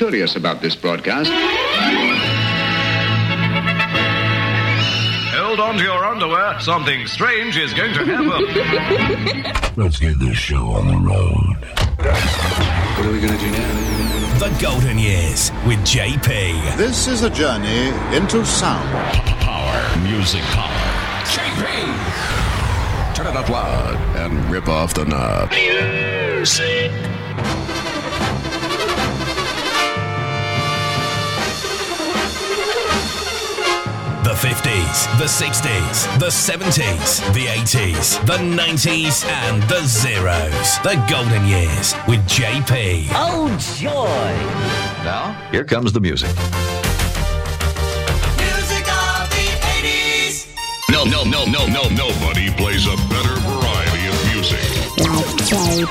curious about this broadcast. Hold on to your underwear. Something strange is going to happen. Let's get this show on the road. What are we going to do now? The Golden Years with JP. This is a journey into sound. Power. Music power. JP! Turn it up loud and rip off the knob. Music. 50s, the 60s, the 70s, the 80s, the 90s, and the zeros. The Golden Years with JP. Oh, joy! now, here comes the music. Music of the 80s. No, no, no, no, no. Nobody plays a better variety of music. Like JP.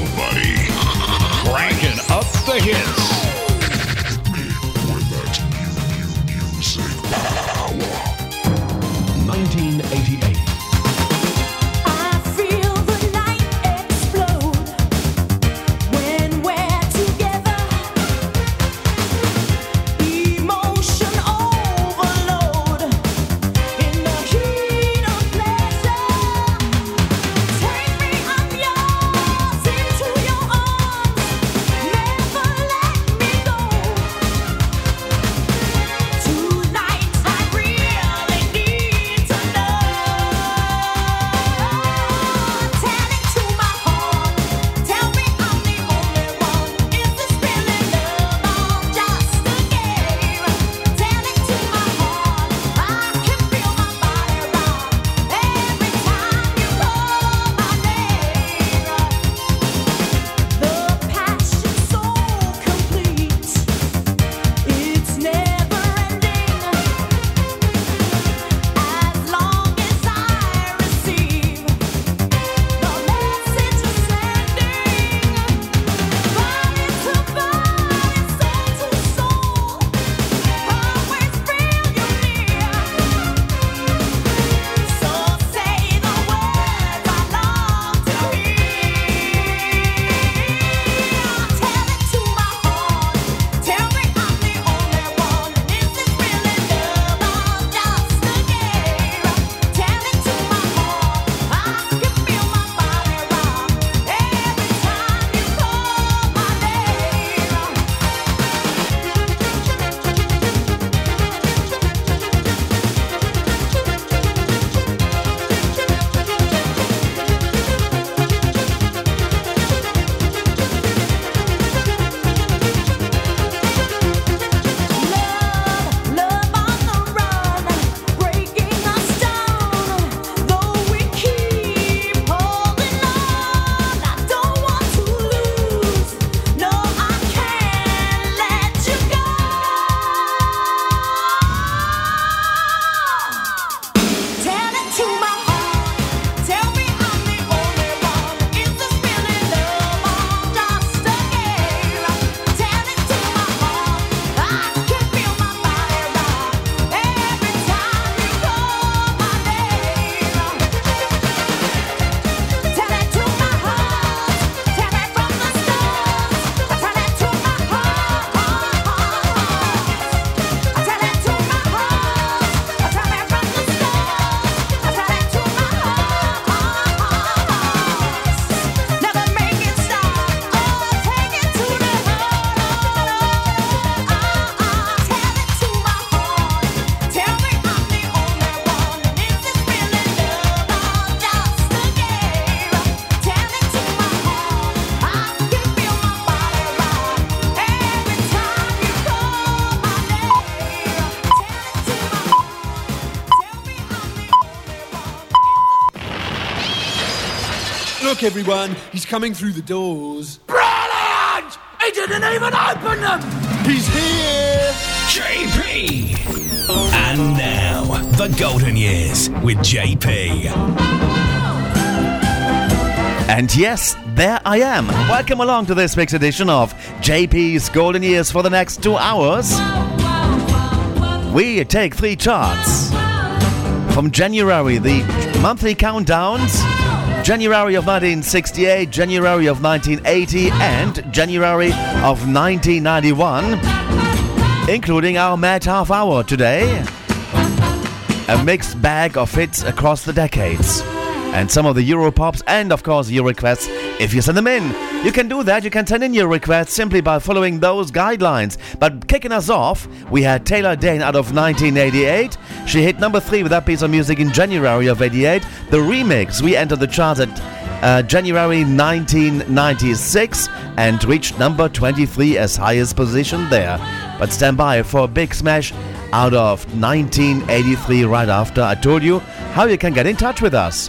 Nobody. Cranking up the hits. Look, everyone, he's coming through the doors. Brilliant! He didn't even open them! He's here! JP. And now, The Golden Years with JP. And yes, there I am. Welcome along to this week's edition of JP's Golden Years for the next two hours. We take three charts from January, the monthly countdowns January of 1968, January of 1980, and January of 1991, including our Mad Half Hour today. A mixed bag of hits across the decades. And some of the Europops, and of course, your requests if you send them in. You can do that, you can send in your requests simply by following those guidelines. But kicking us off, we had Taylor Dayne out of 1988. She hit number three with that piece of music in January of 88. The remix, we entered the charts at uh, January 1996 and reached number 23 as highest position there. But stand by for a big smash out of 1983 right after I told you how you can get in touch with us.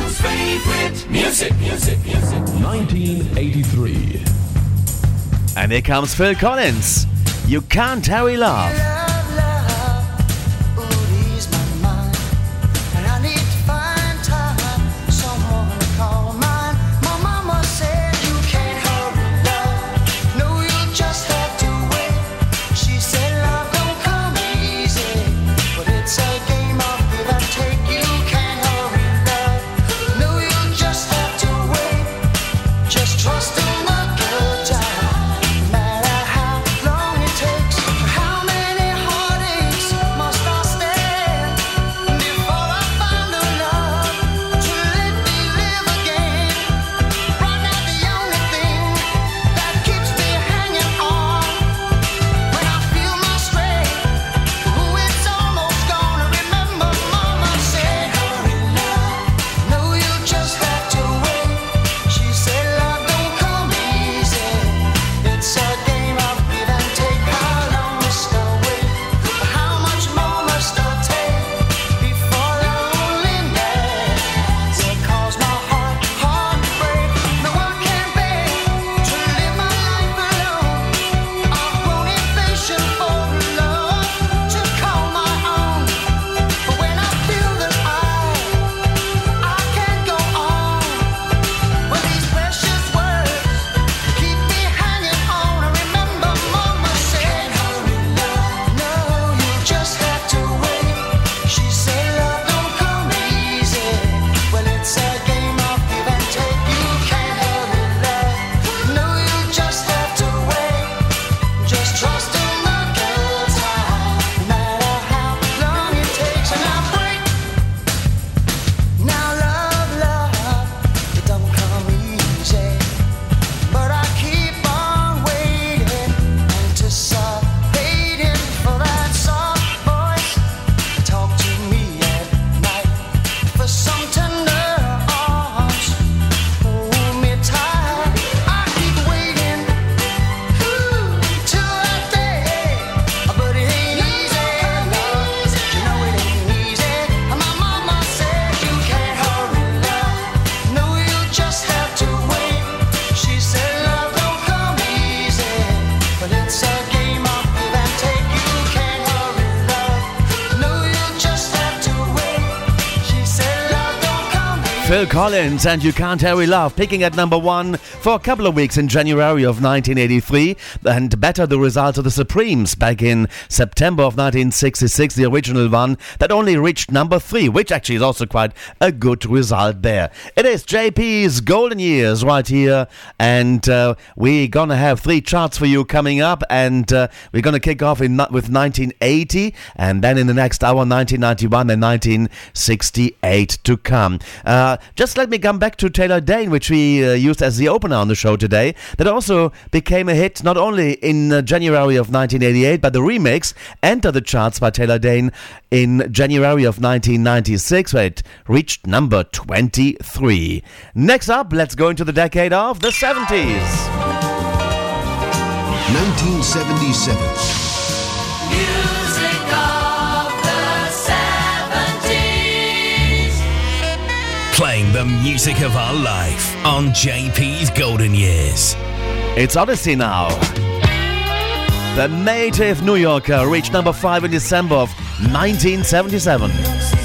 Music, music, music. 1983. And here comes Phil Collins. You can't hurry love. Phil Collins and You Can't Hurry Love, picking at number one for a couple of weeks in January of 1983, and better the results of the Supremes back in September of 1966, the original one that only reached number three, which actually is also quite a good result there. It is JP's Golden Years right here, and uh, we're gonna have three charts for you coming up, and uh, we're gonna kick off in with 1980, and then in the next hour 1991 and 1968 to come. Uh, just let me come back to Taylor Dayne, which we uh, used as the opener on the show today. That also became a hit not only in uh, January of 1988, but the remix entered the charts by Taylor Dayne in January of 1996, where it reached number 23. Next up, let's go into the decade of the 70s. 1977. playing the music of our life on JP's Golden Years. It's Odyssey now. The native New Yorker reached number 5 in December of 1977.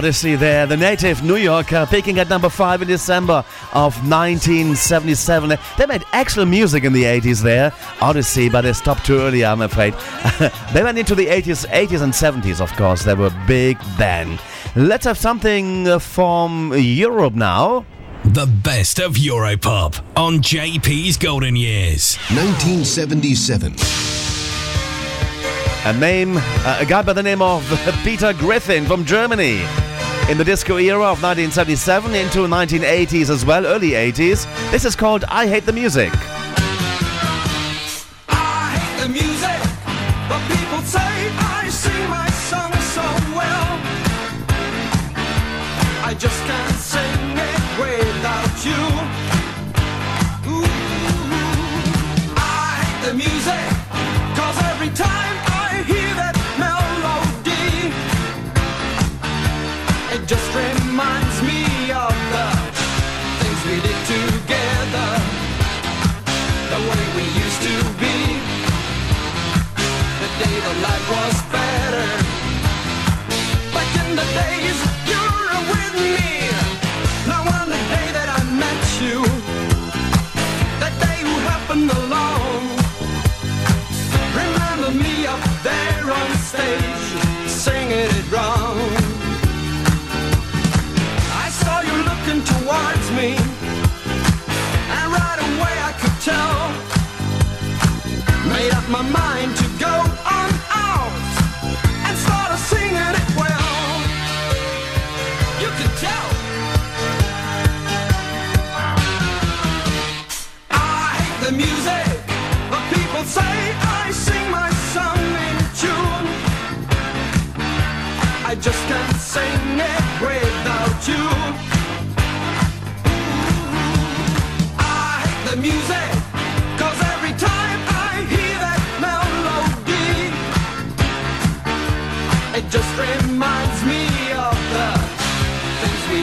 Odyssey there. The native New Yorker uh, peaking at number five in December of 1977. They made excellent music in the 80s there, Odyssey, but they stopped too early, I'm afraid. they went into the 80s, 80s and 70s, of course. They were big then. Let's have something from Europe now. The best of Europop on JP's Golden Years. 1977. A name, uh, a guy by the name of Peter Griffin from Germany. In the disco era of 1977 into 1980s as well, early 80s, this is called I Hate the Music.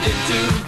you do.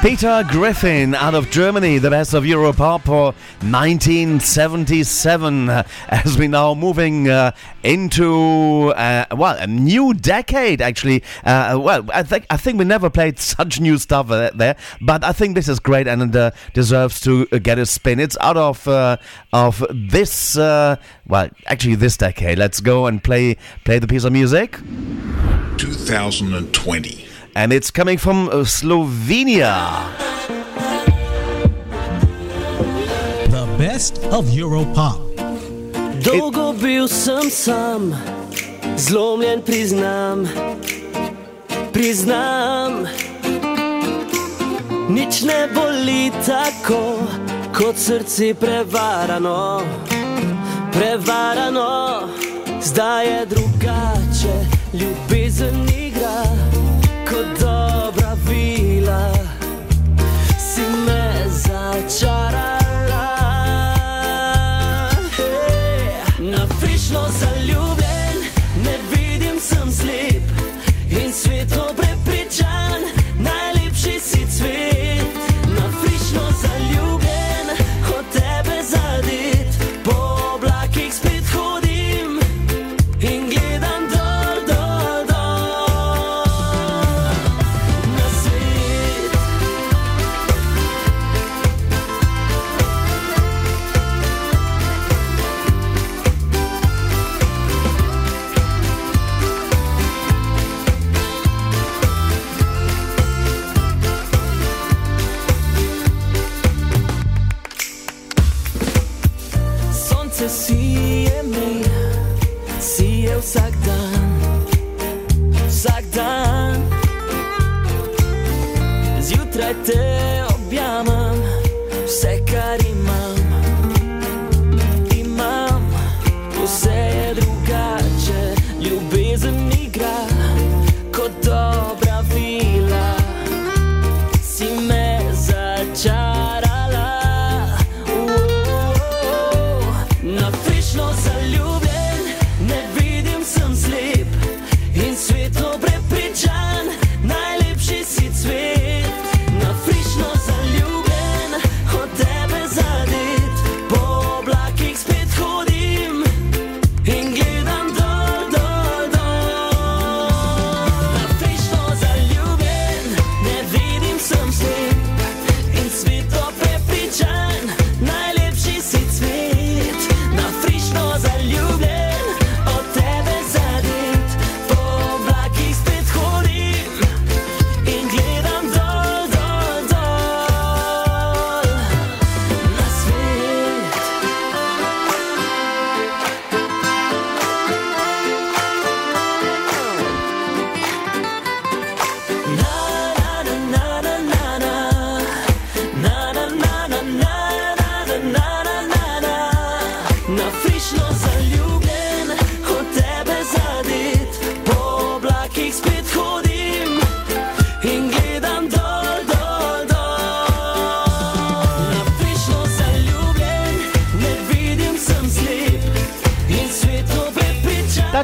Peter Griffin out of Germany, the best of Europop for 1977 as we now moving uh, into uh, well a new decade actually. Uh, well, I think I think we never played such new stuff uh, there, but I think this is great and uh, deserves to uh, get a spin. It's out of of this well actually this decade. Let's go and play play the piece of music. 2020 and it's coming from uh, Slovenia. The best of Europop. Dolgo bil sem sam, zlomljen priznam, priznam. Nič ne boli tako, kot srce prevarano, prevarano. Zdaj je drugače.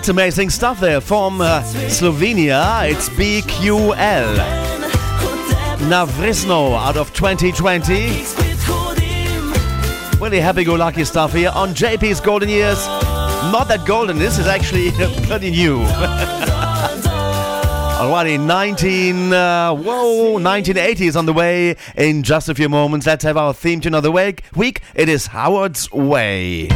That's amazing stuff there from uh, Slovenia. It's BQL. Navrisno out of 2020. Really happy go lucky stuff here on JP's Golden Years. Not that golden, this is actually pretty new. Alrighty, 19, uh, whoa, 1980 is on the way in just a few moments. Let's have our theme tune of the week. Week. It is Howard's Way.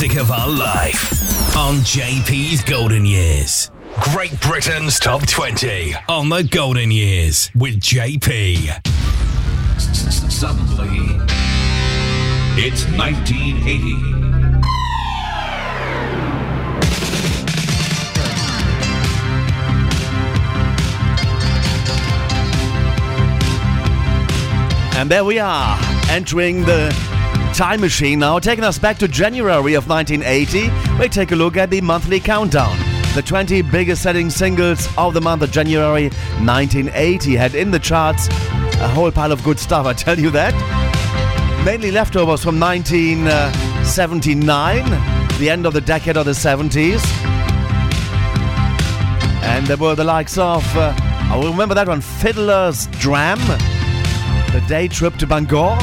Music of our life on JP's Golden Years. Great Britain's Top 20 on the Golden Years with JP. Suddenly, it's 1980. And there we are, entering the time machine now, taking us back to January of 1980. We take a look at the monthly countdown. The 20 biggest selling singles of the month of January 1980 had in the charts a whole pile of good stuff, I tell you that. Mainly leftovers from 1979, the end of the decade of the 70s. And there were the likes of, uh, I remember that one, Fiddler's Dram, The Day Trip to Bangor,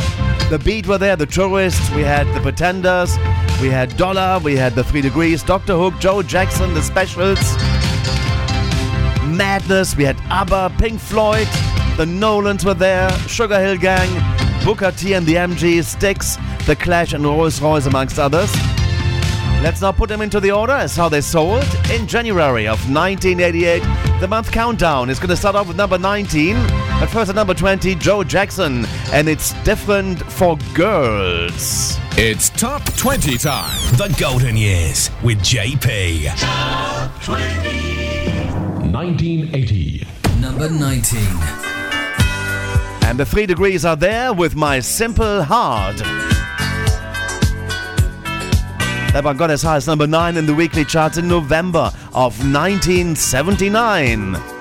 The Beat were there, The Tourists, we had The Pretenders, we had Dollar, we had The Three Degrees, Dr. Hook, Joe Jackson, The Specials, Madness, we had ABBA, Pink Floyd, The Nolans were there, Sugarhill Gang, Booker T and the MGs, Styx, The Clash and Rose Royce amongst others. Let's now put them into the order as how they sold in January of 1988. The month countdown is going to start off with number 19, but first at number 20, Joe Jackson, and it's different for girls. It's Top 20 time. The Golden Years with JP. Top 1980. Number 19. And the three degrees are there with my simple heart. That one got as high as number 9 in the weekly charts in November of 1979.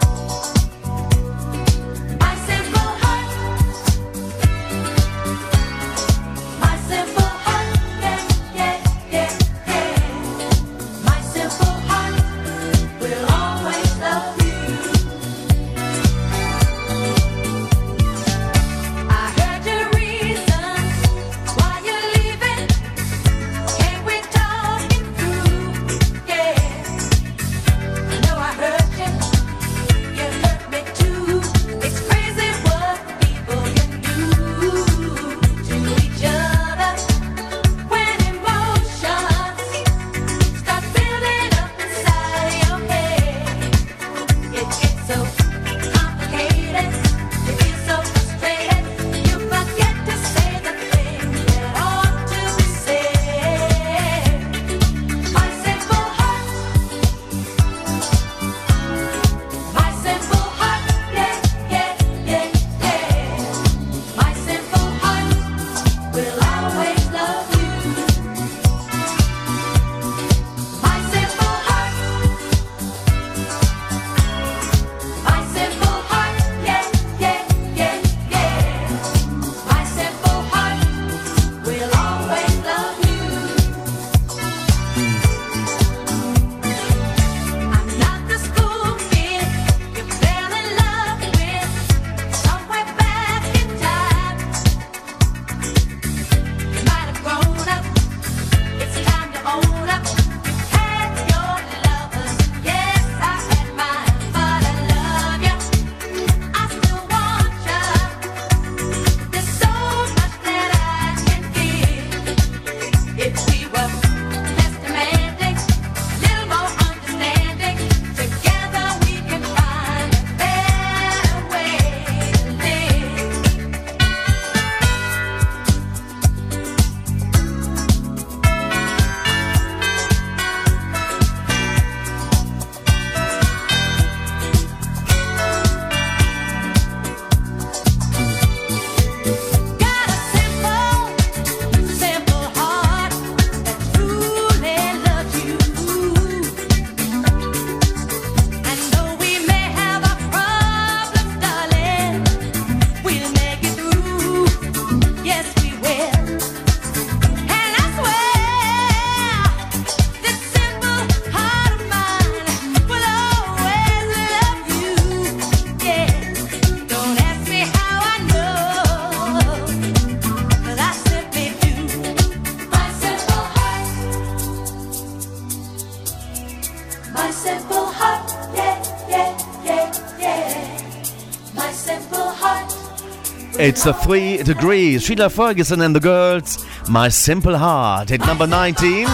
It's the three degrees. Sheila Ferguson and the girls. My Simple Heart hit number 19.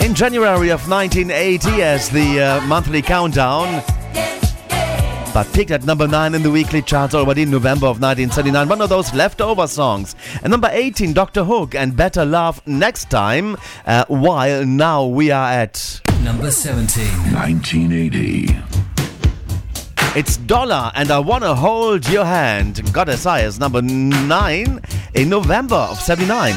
In January of 1980, as the uh, monthly countdown, but peaked at number 9 in the weekly charts already in November of 1979. One of those leftover songs. And number 18, Dr. Hook and Better Love Next Time, uh, while now we are at. Number 17. 1980. It's Dollar and I Wanna Hold Your Hand. Goddess Eye is number 9 in November of 79.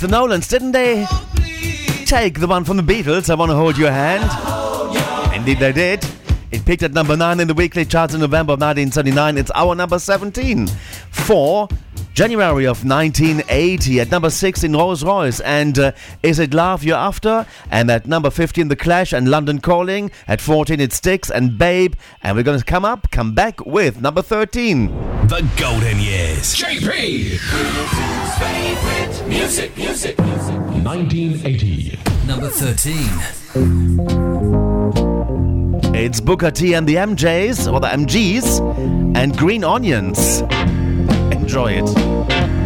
The Nolans, didn't they? Take the one from the Beatles, I Wanna Hold Your Hand. Indeed, they did. It peaked at number 9 in the weekly charts in November of 1979. It's our number 17. For January of 1980 at number 6 in Rose Royce. And uh, Is It Love You're After? And at number 15, The Clash and London Calling. At 14, It Styx and Babe. And we're going to come up, come back with number 13. The Golden Years. JP. music, music, music. 1980. Number 13. It's Booker T and the MJs, or the MGs, and Green Onions. Enjoy it.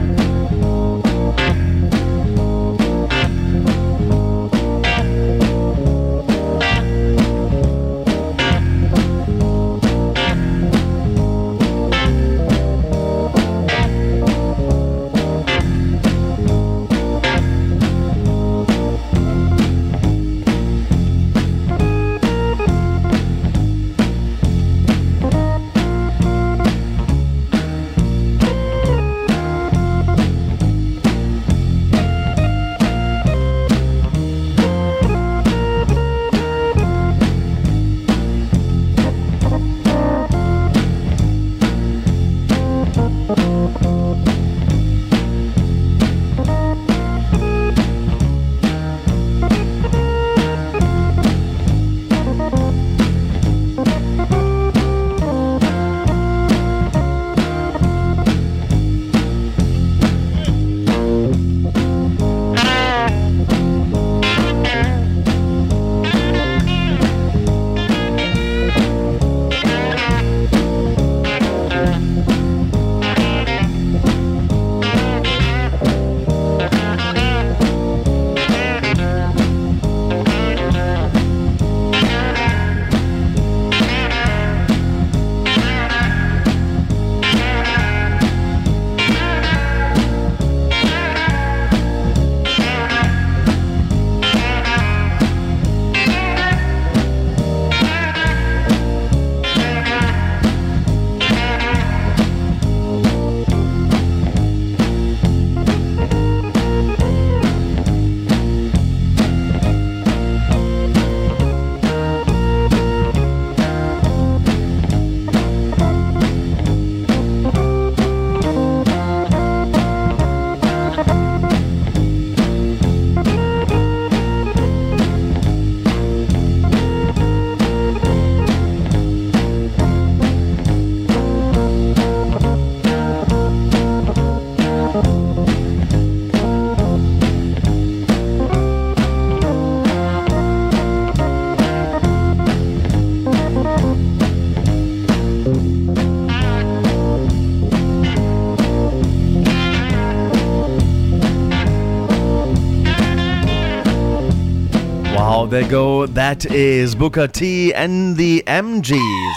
They go. That is Booker T and the MGs.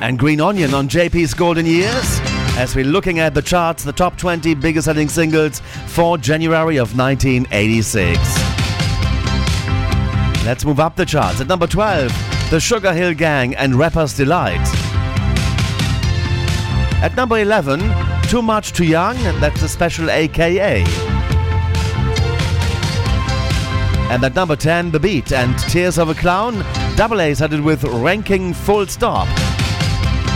And Green Onion on JP's Golden Years. As we're looking at the charts, the top 20 biggest selling singles for January of 1986. Let's move up the charts. At number 12, The Sugarhill Gang and Rapper's Delight. At number 11, Too Much Too Young, that's a special AKA. And at number 10, The Beat and Tears of a Clown, Double A started with Ranking Full Stop.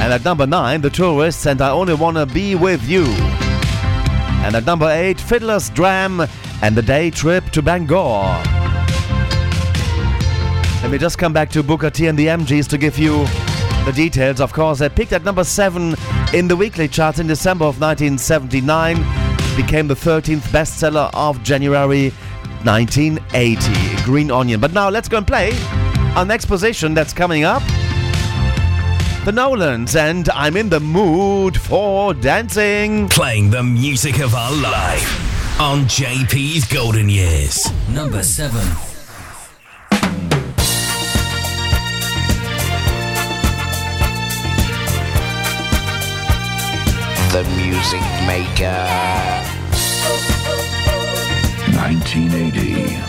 And at number 9, The Tourists and I Only Wanna Be With You. And at number 8, Fiddler's Dram and The Day Trip to Bangor. Let me just come back to Booker T and the MGs to give you the details. Of course, they picked at number 7 in the weekly charts in December of 1979, became the 13th bestseller of January 1980. Green Onion. But now let's go and play our next position that's coming up. The Nolans, and I'm in the mood for dancing. Playing the music of our life on JP's Golden Years. Number 7. The Music Maker. 1980.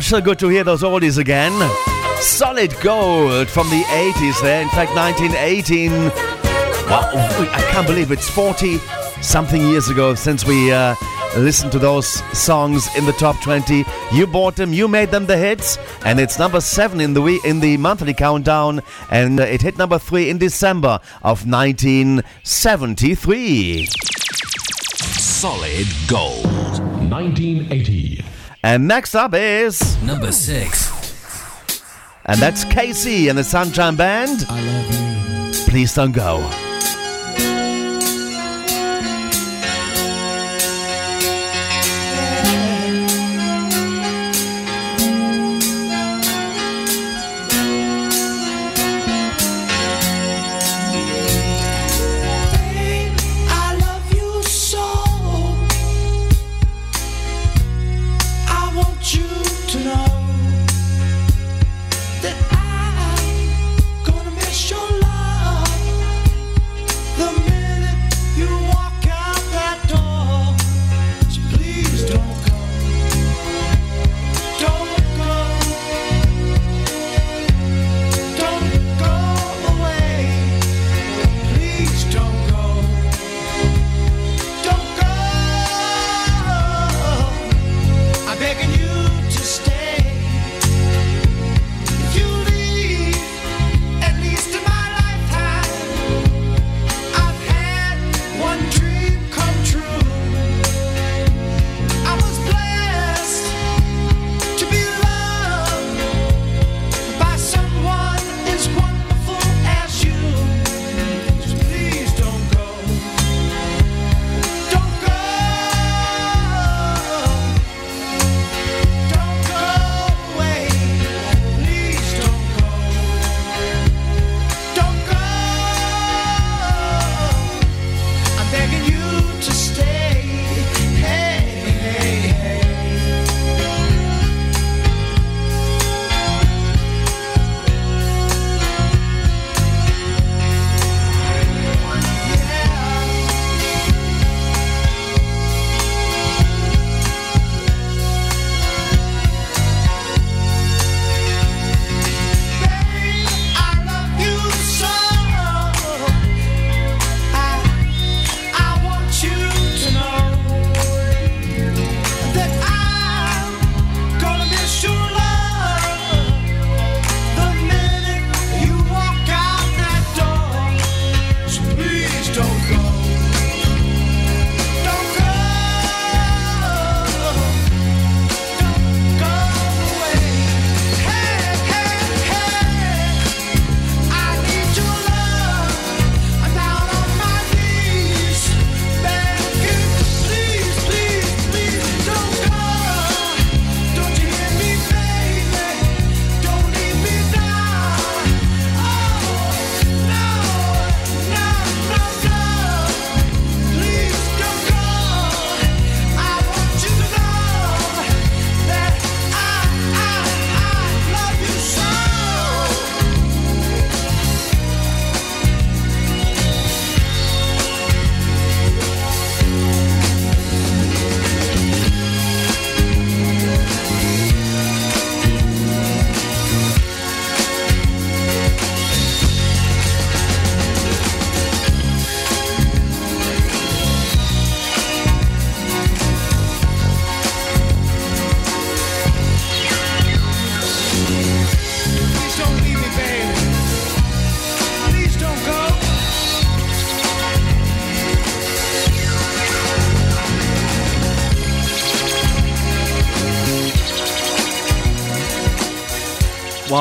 So good to hear those oldies again. Solid gold from the 80s there. In fact, 1918. Wow, I can't believe it's 40 something years ago since we uh, listened to those songs in the top 20. You bought them, you made them the hits, and it's number seven in the we- in the monthly countdown, and uh, it hit number three in December of 1973. Solid gold. 1980. And next up is Number 6. And that's KC and the Sunshine Band. I love you. Please don't go.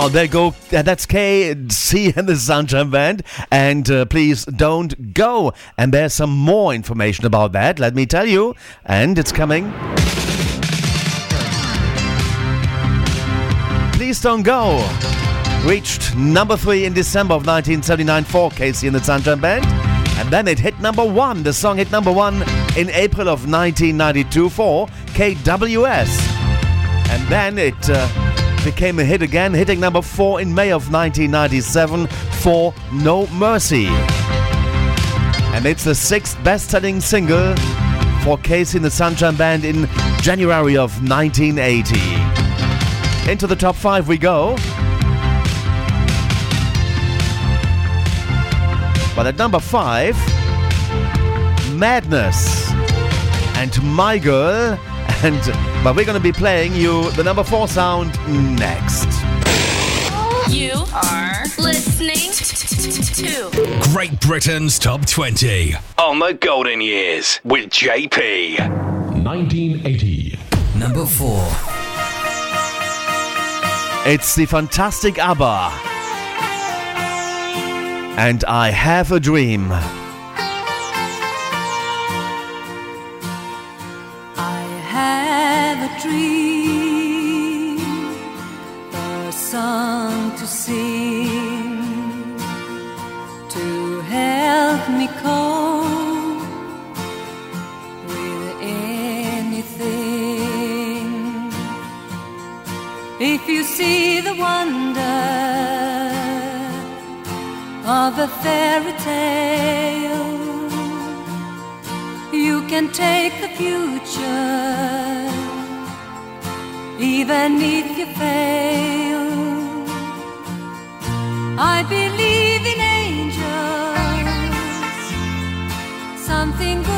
Well, there go. uh, That's KC and the Sunshine Band. And uh, please don't go. And there's some more information about that, let me tell you. And it's coming. Please don't go. Reached number three in December of 1979 for KC and the Sunshine Band. And then it hit number one. The song hit number one in April of 1992 for KWS. And then it uh, became a hit again, hitting number four in May of 1997 for No Mercy. And it's the sixth best selling single for KC and the Sunshine Band in January of 1980. Into the top five we go. But at number five, Madness and My Girl. And but we're gonna be playing you the number four sound next. You are listening to Great Britain's Top 20 on the Golden Years with JP. 1980. Number 4. It's the fantastic ABBA. And I have a dream. Help me cope with anything. If you see the wonder of a fairy tale. You can take the future, even if you fail. I believe something good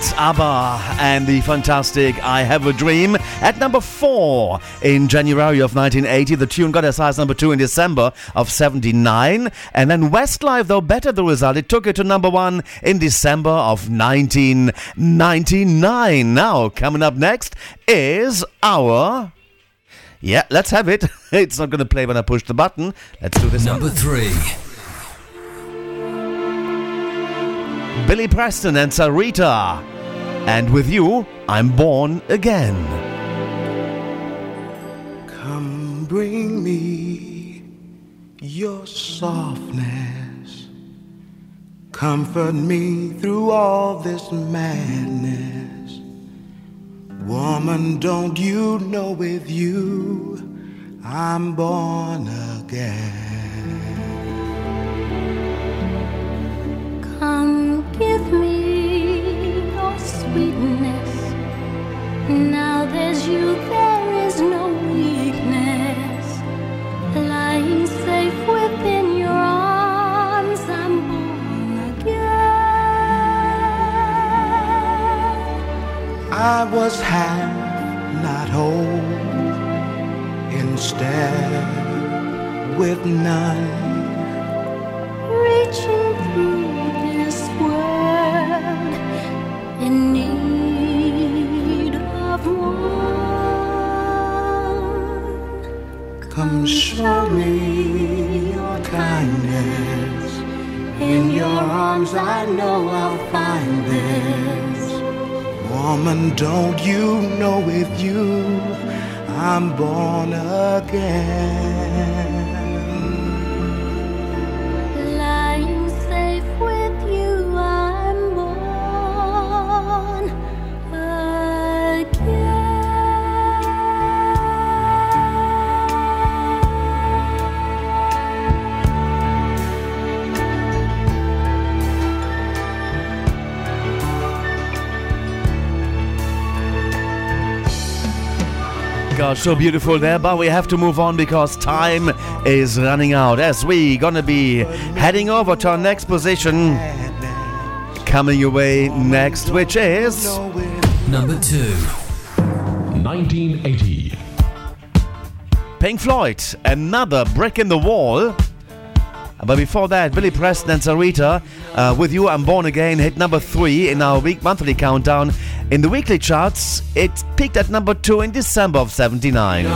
It's ABBA and the fantastic I Have a Dream at number four in January of 1980. The tune got as high as number two in December of 79. And then Westlife, though, better the result. It took it to number one in December of 1999. Now, coming up next is our. Yeah, let's have it. It's not going to play when I push the button. Let's do this Number one. three. Billy Preston and Syreeta. And with you, I'm born again. Come bring me your softness. Comfort me through all this madness. Woman, don't you know with you I'm born again? Come give me your sweetness. Now there's you, there is no weakness. Lying safe within your arms, I'm born again. I was half, not whole, instead with none. Reaching through Come show me your kindness. In your arms, I know I'll find this. Woman, don't you know with you I'm born again? Gosh, so beautiful there, but we have to move on because time is running out. As we gonna be heading over to our next position, coming your way next, which is Number two. 1980. Pink Floyd, another brick in the wall. But before that, Billy Preston and Syreeta, uh, with you, I'm Born Again, hit number three in our week monthly countdown. In the weekly charts, it peaked at number two in December of 79.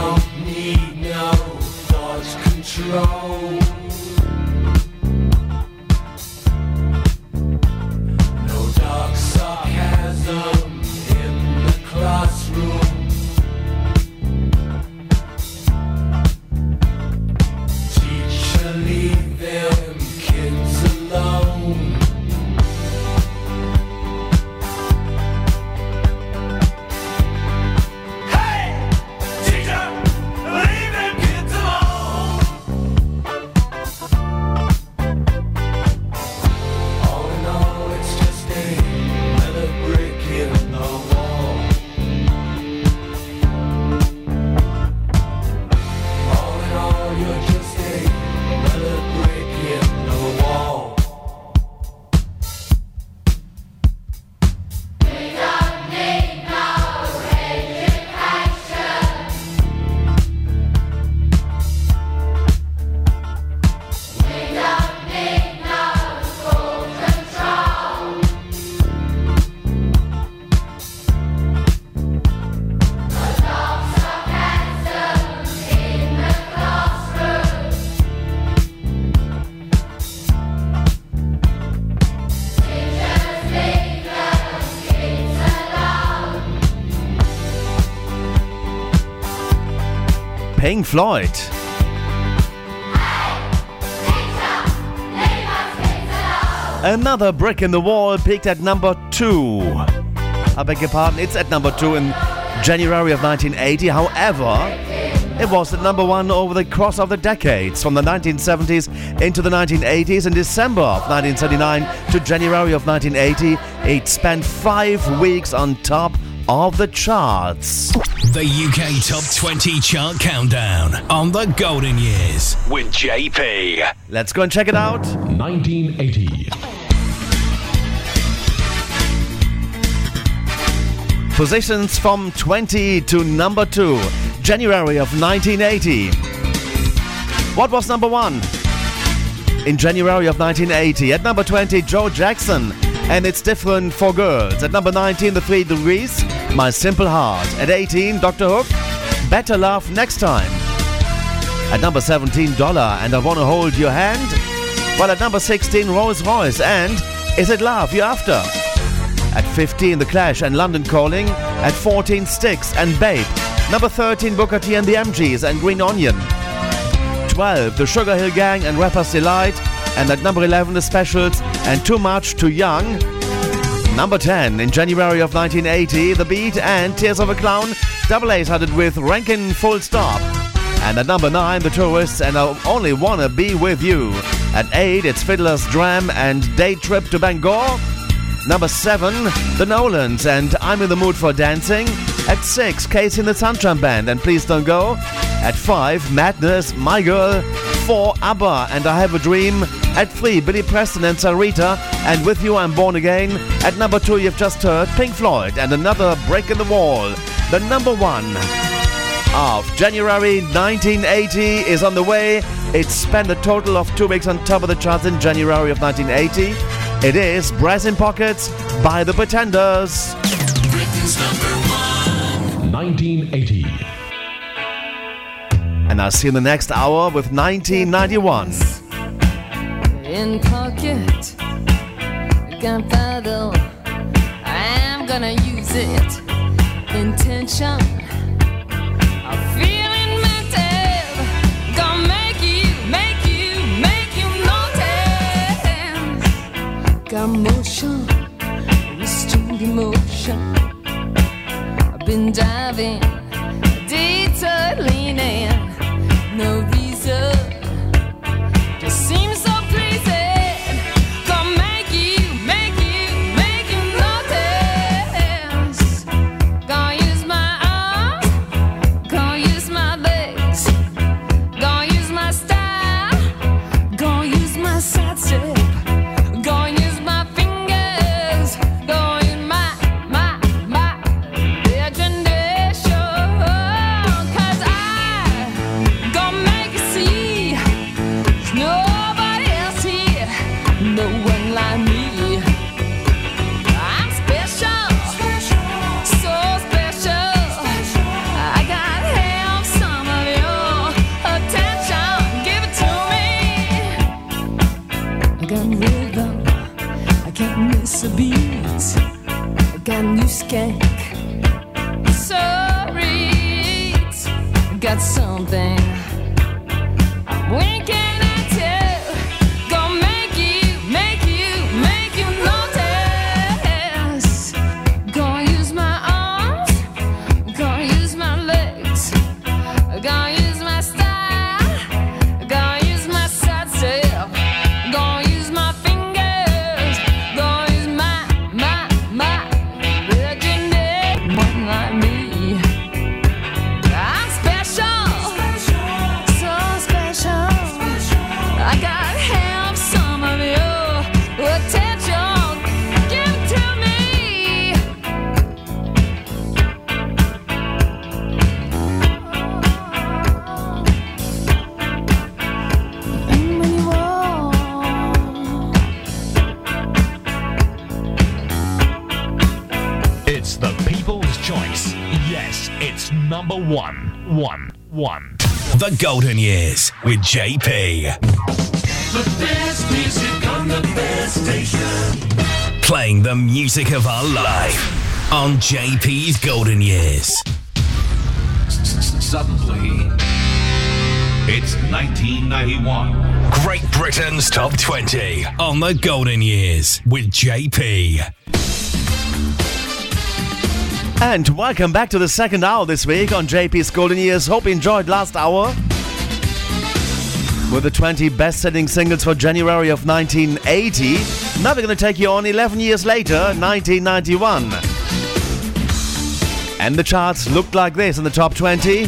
Pink Floyd. Another brick in the wall peaked at number two. I beg your pardon, it's at number two in January of 1980. However, it was at number one over the cross of the decades, from the 1970s into the 1980s. In December of 1979 to January of 1980, it spent five weeks on top of the charts. The UK Top 20 Chart Countdown on the Golden Years with JP. Let's go and check it out. 1980. Positions from 20 to number 2, January of 1980. What was number 1? In January of 1980. At number 20, Joe Jackson. And it's different for girls. At number 19, The Three Degrees, My Simple Heart. At 18, Dr. Hook, Better Love Next Time. At number 17, Dollar, and I Wanna Hold Your Hand. While at number 16, Rose Royce, and Is It Love You're After? At 15, The Clash and London Calling. At 14, Styx and Babe. Number 13, Booker T and the MGs and Green Onion. 12, The Sugarhill Gang and Rapper's Delight. And at number 11, The Specials and Too Much Too Young. Number 10, in January of 1980, The Beat and Tears of a Clown. Double had it with Rankin Full Stop. And at number 9, The Tourists and I Only Wanna Be With You. At 8, it's Fiddler's Dram and Day Trip to Bangor. Number 7, The Nolans and I'm in the Mood for Dancing. At 6, KC and the Sunshine Band and Please Don't Go. At 5, Madness, My Girl. 4, ABBA and I Have a Dream. At 3, Billy Preston and Syreeta and With You I'm Born Again. At number 2, you've just heard Pink Floyd and Another Break in the Wall. The number 1 of January 1980 is on the way. It spent a total of two weeks on top of the charts in January of 1980. It is Brass in Pockets by the Pretenders. Britain's number one. 1980. And I'll see you in the next hour with 1991. In pocket. Gunpowder, I'm gonna use it. Intention, I'm feeling mental. Gonna make you, make you, make you notice. Got motion, restrained emotion. I've been diving, one. One. One. The Golden Years with JP. The best music on the best station. Playing the music of our life on JP's Golden Years. Suddenly, it's 1991. Great Britain's Top 20 on the Golden Years with JP. And welcome back to the second hour this week on JP's Golden Years. Hope you enjoyed last hour with the 20 best selling singles for January of 1980. Now we're going to take you on 11 years later, 1991. And the charts looked like this in the top 20.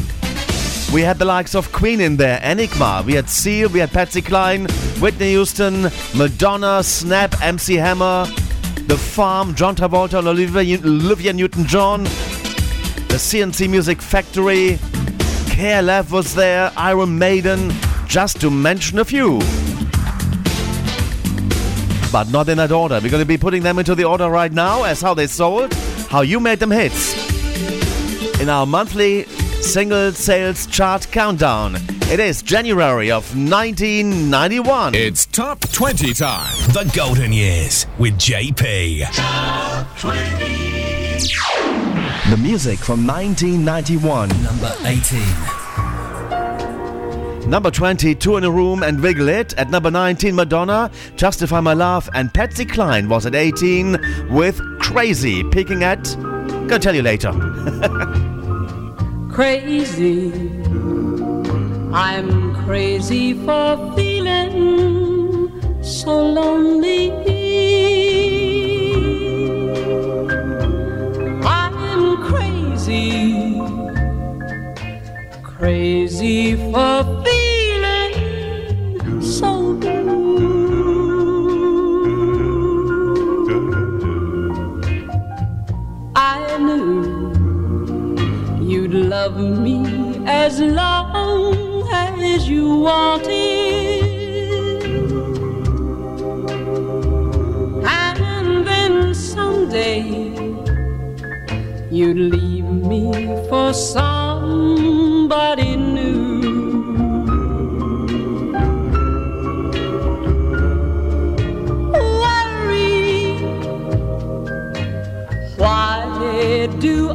We had the likes of Queen in there, Enigma, we had Seal, we had Patsy Cline, Whitney Houston, Madonna, Snap, MC Hammer, The Farm, John Travolta, and Olivia, Olivia Newton-John. The C+C Music Factory, KLF was there, Iron Maiden, just to mention a few. But not in that order. We're going to be putting them into the order right now as how they sold, how you made them hits. In our monthly single sales chart countdown. It is January of 1991. It's top 20 time. The Golden Years with JP. The music from 1991. Number 18. Number 20, Two in a Room and Wiggle It. At number 19, Madonna, Justify My Love. And Patsy Cline was at 18 with Crazy, peaking at. Gonna tell you later. crazy. I'm crazy for feeling so lonely. I'm crazy, crazy for feeling so blue. I knew you'd love me as long as you wanted. And then someday you'd leave me for somebody new. Worry, why do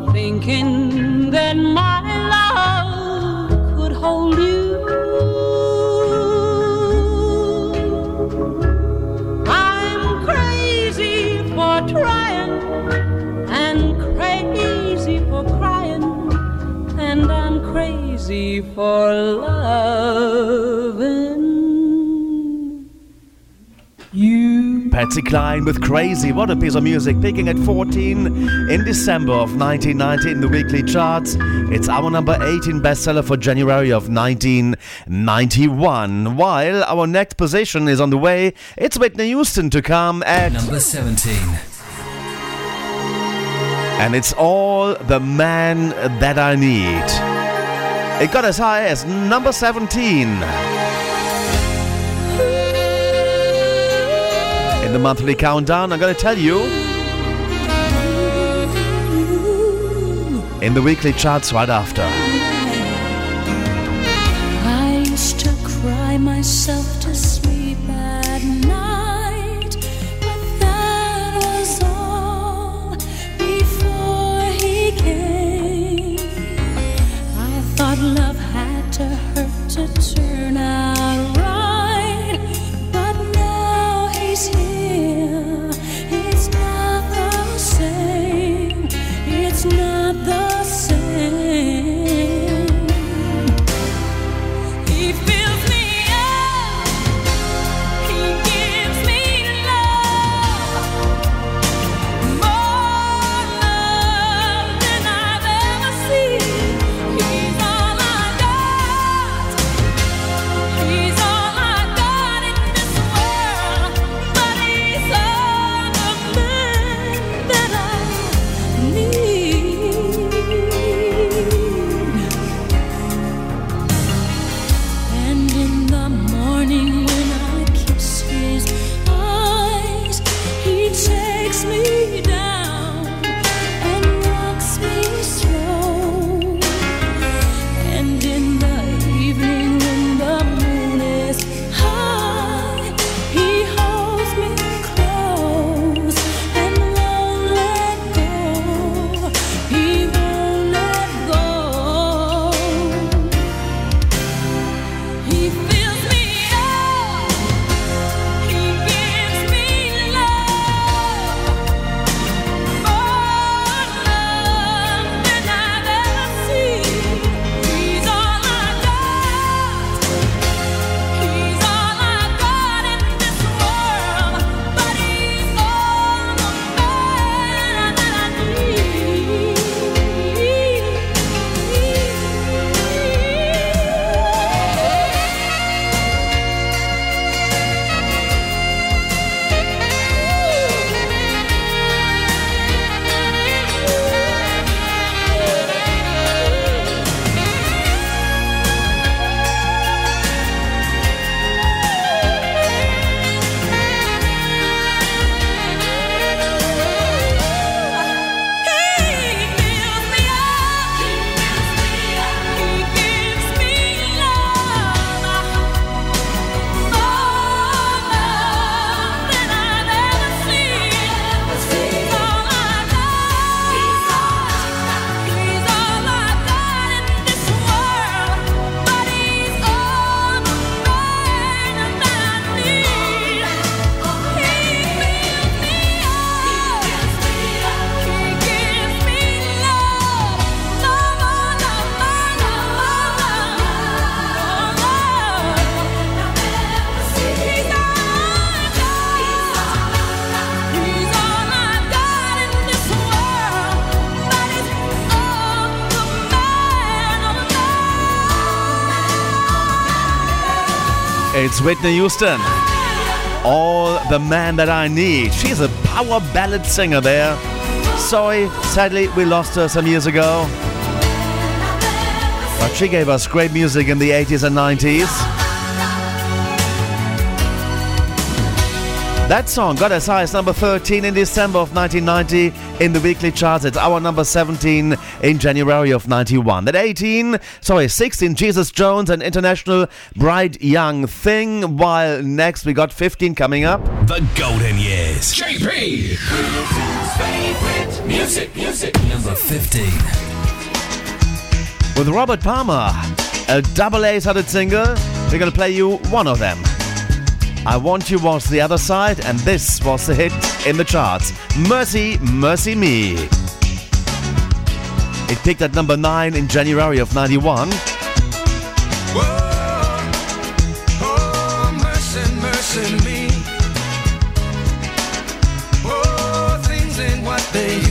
thinking that my love could hold you. I'm crazy for trying and crazy for crying, and I'm crazy for loving Patsy Cline with Crazy. What a piece of music. Peaking at 14 in December of 1990 in the weekly charts. It's our number 18 bestseller for January of 1991. While our next position is on the way, it's Whitney Houston to come at. Number 17. And it's all the man that I need. It got as high as number 17. In the monthly countdown, I'm gonna tell you. In the weekly charts right after. I used to cry myself Whitney Houston. All the man that I need. She's a power ballad singer there. Sorry, sadly, we lost her some years ago. But she gave us great music in the 80s and 90s. That song got as high as number 13 in December of 1990 in the weekly charts. It's our number 17 in January of 91. At 18, sorry, 16, Jesus Jones and International Bright Young Thing. While next we got 15 coming up. The Golden Years. JP. favorite music, music, Number 15. With Robert Palmer, a double A sided single. We're gonna play you one of them. I Want You was the other side, and this was the hit in the charts. Mercy, Mercy Me. It peaked at number 9 in January of 91. Oh, mercy, mercy me. Oh, things ain't what they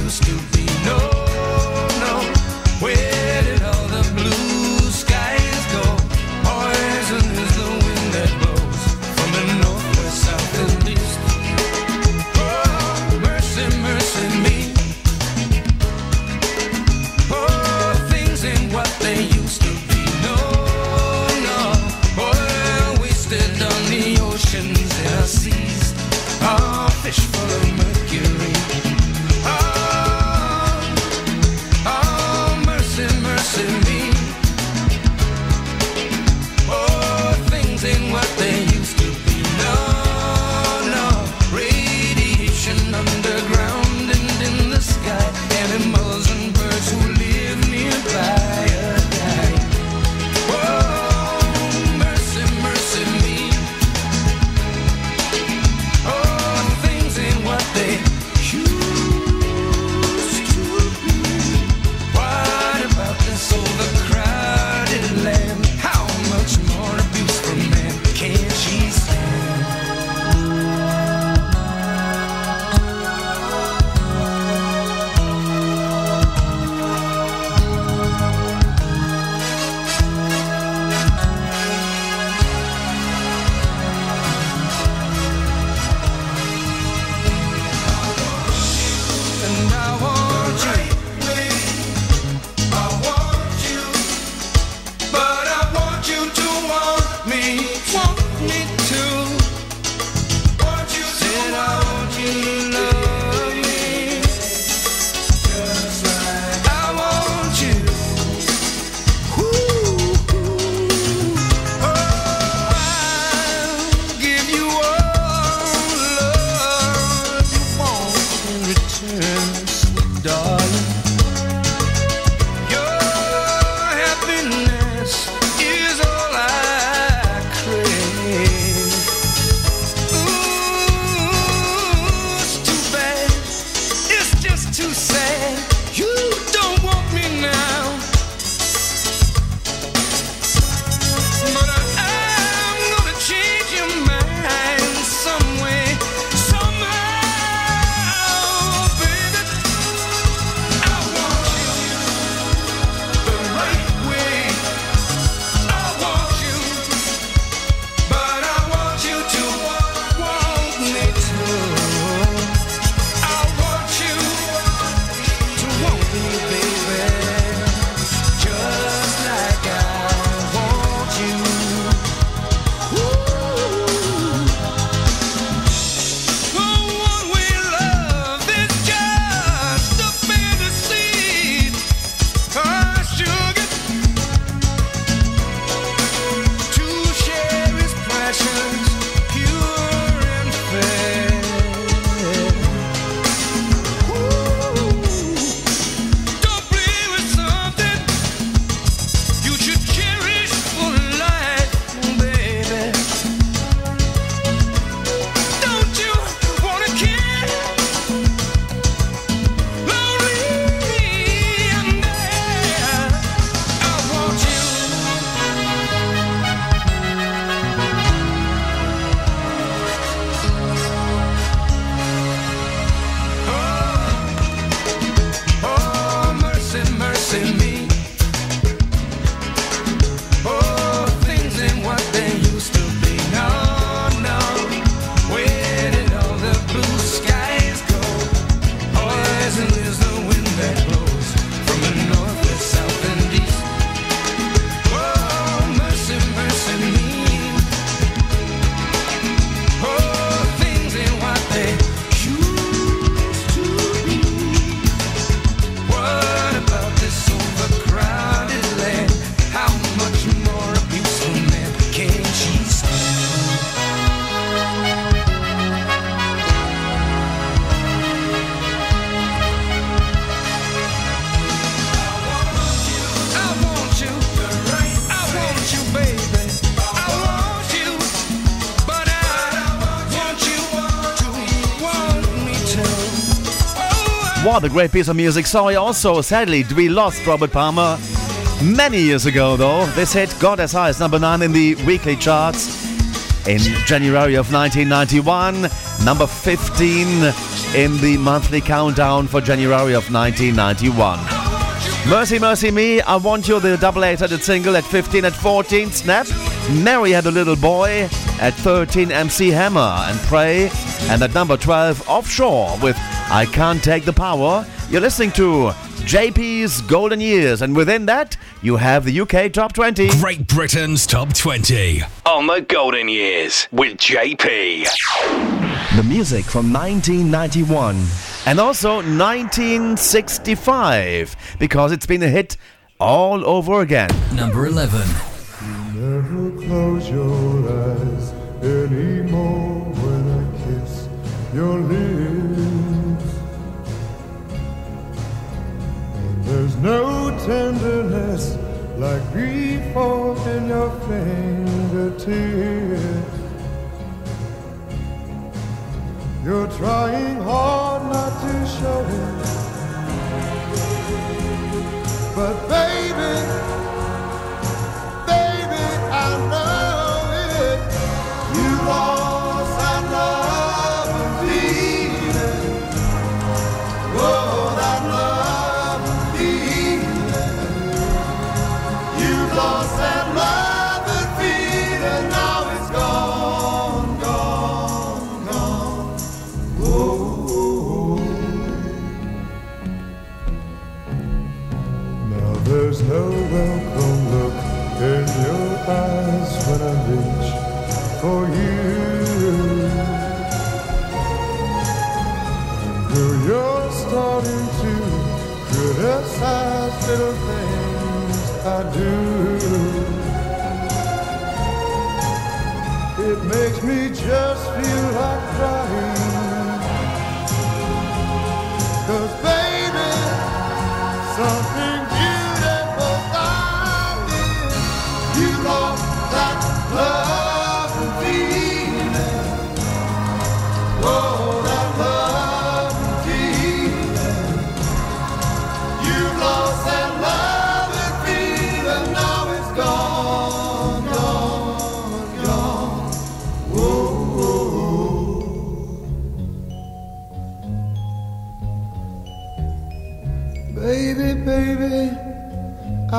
What a great piece of music. Sorry, also, sadly, we lost Robert Palmer many years ago, though. This hit got as high as number 9 in the weekly charts in January of 1991, number 15 in the monthly countdown for January of 1991. Mercy, Mercy Me, I Want You, the double A-sided single at 15, at 14, Snap. Mary Had a Little Boy, at 13, MC Hammer and Pray, and at number 12, Offshore with I Can't Take the Power. You're listening to JP's Golden Years, and within that, you have the UK Top 20. Great Britain's Top 20 on the Golden Years with JP. The music from 1991 and also 1965 because it's been a hit all over again. Number 11. Never close your eyes anymore when I kiss your lips. No tenderness like before in your fingertips. You're trying hard not to show it. But baby, baby, I know it. You there's no welcome look in your eyes when I reach for you. Girl, you're starting to criticize little things I do. It makes me just feel like crying.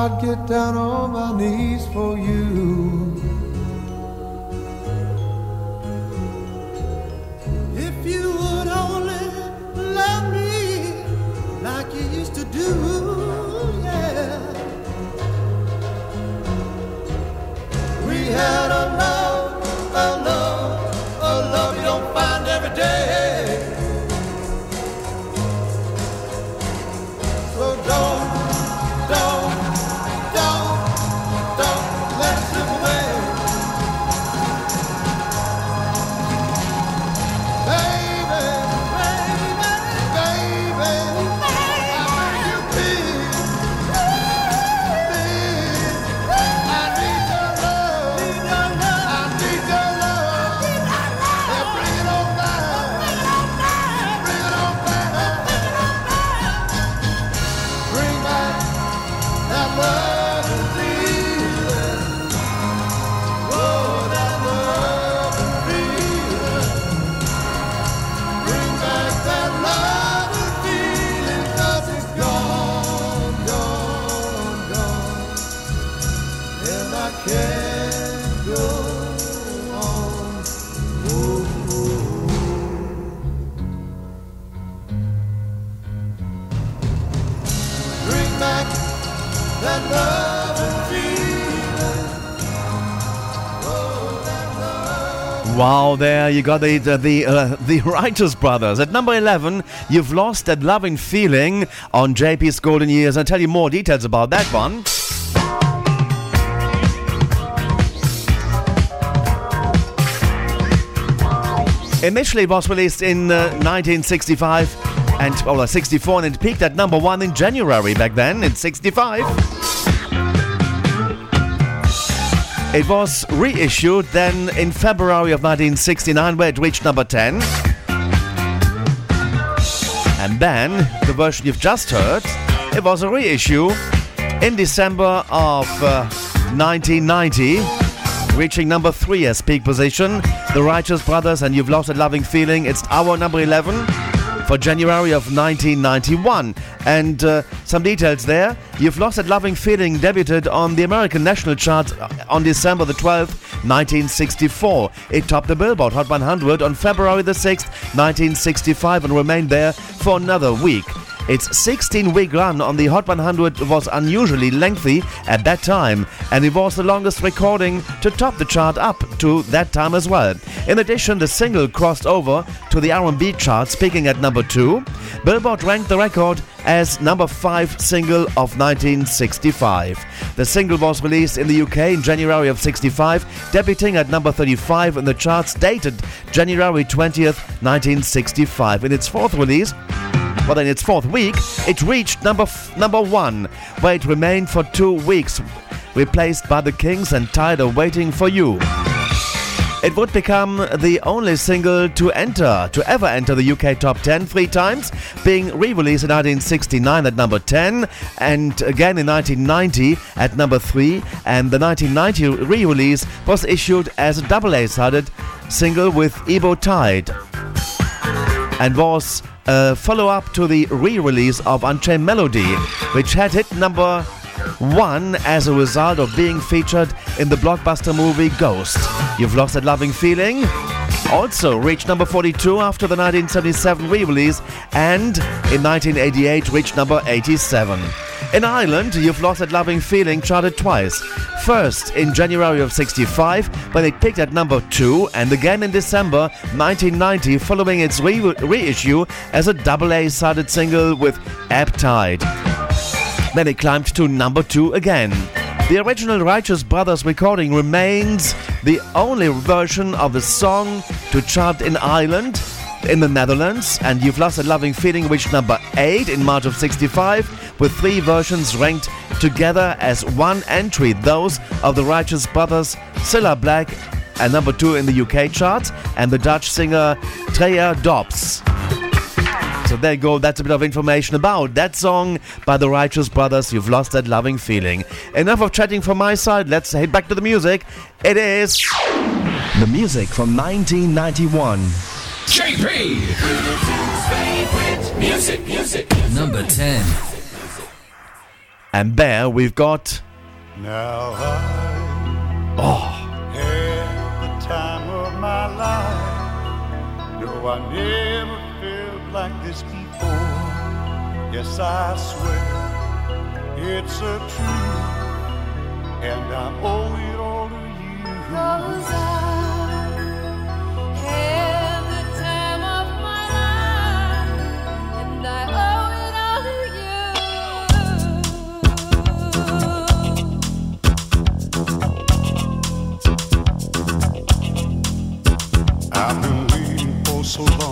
I'd get down on my knees for you. Wow, there you got the the the, uh, the Righteous Brothers at number eleven. You've lost that loving feeling on JP's Golden Years. I'll tell you more details about that one. Initially, it was released in uh, 1965 and well, uh, 64, and it peaked at number one in January back then in 65. It was reissued then in February of 1969, where it reached number 10. And then, the version you've just heard, it was a reissue in December of uh, 1990, reaching number three as peak position. The Righteous Brothers and You've Lost a Loving Feeling. It's our number 11 for January of 1991. And uh, some details there. You've Lost That Loving Feeling debuted on the American National Chart on December the 12th, 1964. It topped the Billboard Hot 100 on February the 6th, 1965 and remained there for another week. Its 16 week run on the Hot 100 was unusually lengthy at that time, and it was the longest recording to top the chart up to that time as well. In addition, the single crossed over to the R&B charts, peaking at number 2. Billboard ranked the record as number 5 single of 1965. The single was released in the UK in January of 65, debuting at number 35 in the charts dated January 20th, 1965. In its fourth release, but in its fourth week, it reached number f- number one, where it remained for two weeks, replaced by the Kinks and of Waiting for You. It would become the only single to enter, to ever enter the UK top 10 three times, being re-released in 1969 at number 10, and again in 1990 at number 3, and the 1990 re-release was issued as a double A-sided single with Ebb Tide and was a follow up to the re release of Unchained Melody, which had hit number one as a result of being featured in the blockbuster movie Ghost. You've Lost That Loving Feeling? Also reached number 42 after the 1977 re release and in 1988 reached number 87. In Ireland, You've Lost That Loving Feeling charted twice. First in January of 65 when it peaked at number 2 and again in December 1990 following its re- reissue as a double A-sided single with Ebb Tide. Then it climbed to number 2 again. The original Righteous Brothers recording remains the only version of the song to chart in Ireland, in the Netherlands, and You've Lost a Loving Feeling reached number 8 in March of 65, with three versions ranked together as one entry, those of the Righteous Brothers, Cilla Black, and number 2 in the UK chart, and the Dutch singer Trea Dobbs. So there you go, that's a bit of information about that song by the Righteous Brothers, You've Lost That Loving Feeling. Enough of chatting from my side, let's head back to the music. It is the music from 1991. JP! Music, music. Number 10. And there we've got. Now I oh. had the time of my life. No, I never felt like this before. Yes, I swear it's a truth, and I owe it all to you. Cause I had the time of my life, and I owe it all to you. I've been waiting for so long.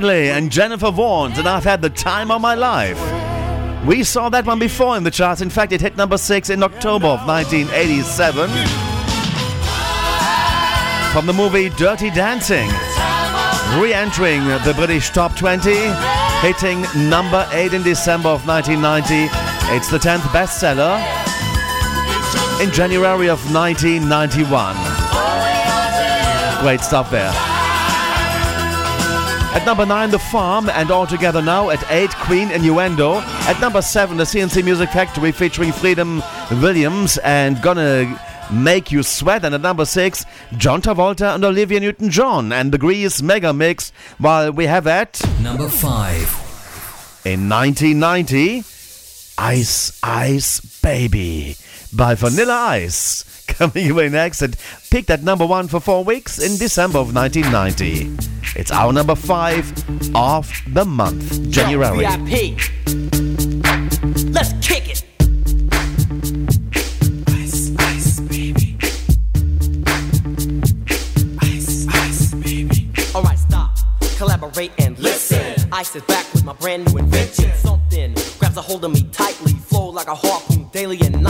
Medley and Jennifer Warnes, and I've had the time of my life. We saw that one before in the charts. In fact, it hit number six in October of 1987 from the movie Dirty Dancing. Re entering the British top 20, hitting number 8 in December of 1990. It's the 10th bestseller in January of 1991. Great stuff there. At number 9, The Farm, and all together now at 8, Queen Innuendo. At number 7, The C+C Music Factory featuring Freedom Williams and Gonna Make You Sweat. And at number 6, John Travolta and Olivia Newton John and the Grease Mega Mix. While we have at Number 5. in 1990, Ice Ice Baby by Vanilla Ice. Coming your way next and peaked at number one for four weeks in December of 1990. It's our number five of the month, January. VIP. Let's kick it. Ice, ice, baby. Ice, ice, baby. All right, stop. Collaborate and listen. Ice is back with my brand new invention. Something grabs a hold of me tightly. Flow like a harpoon daily and nightly.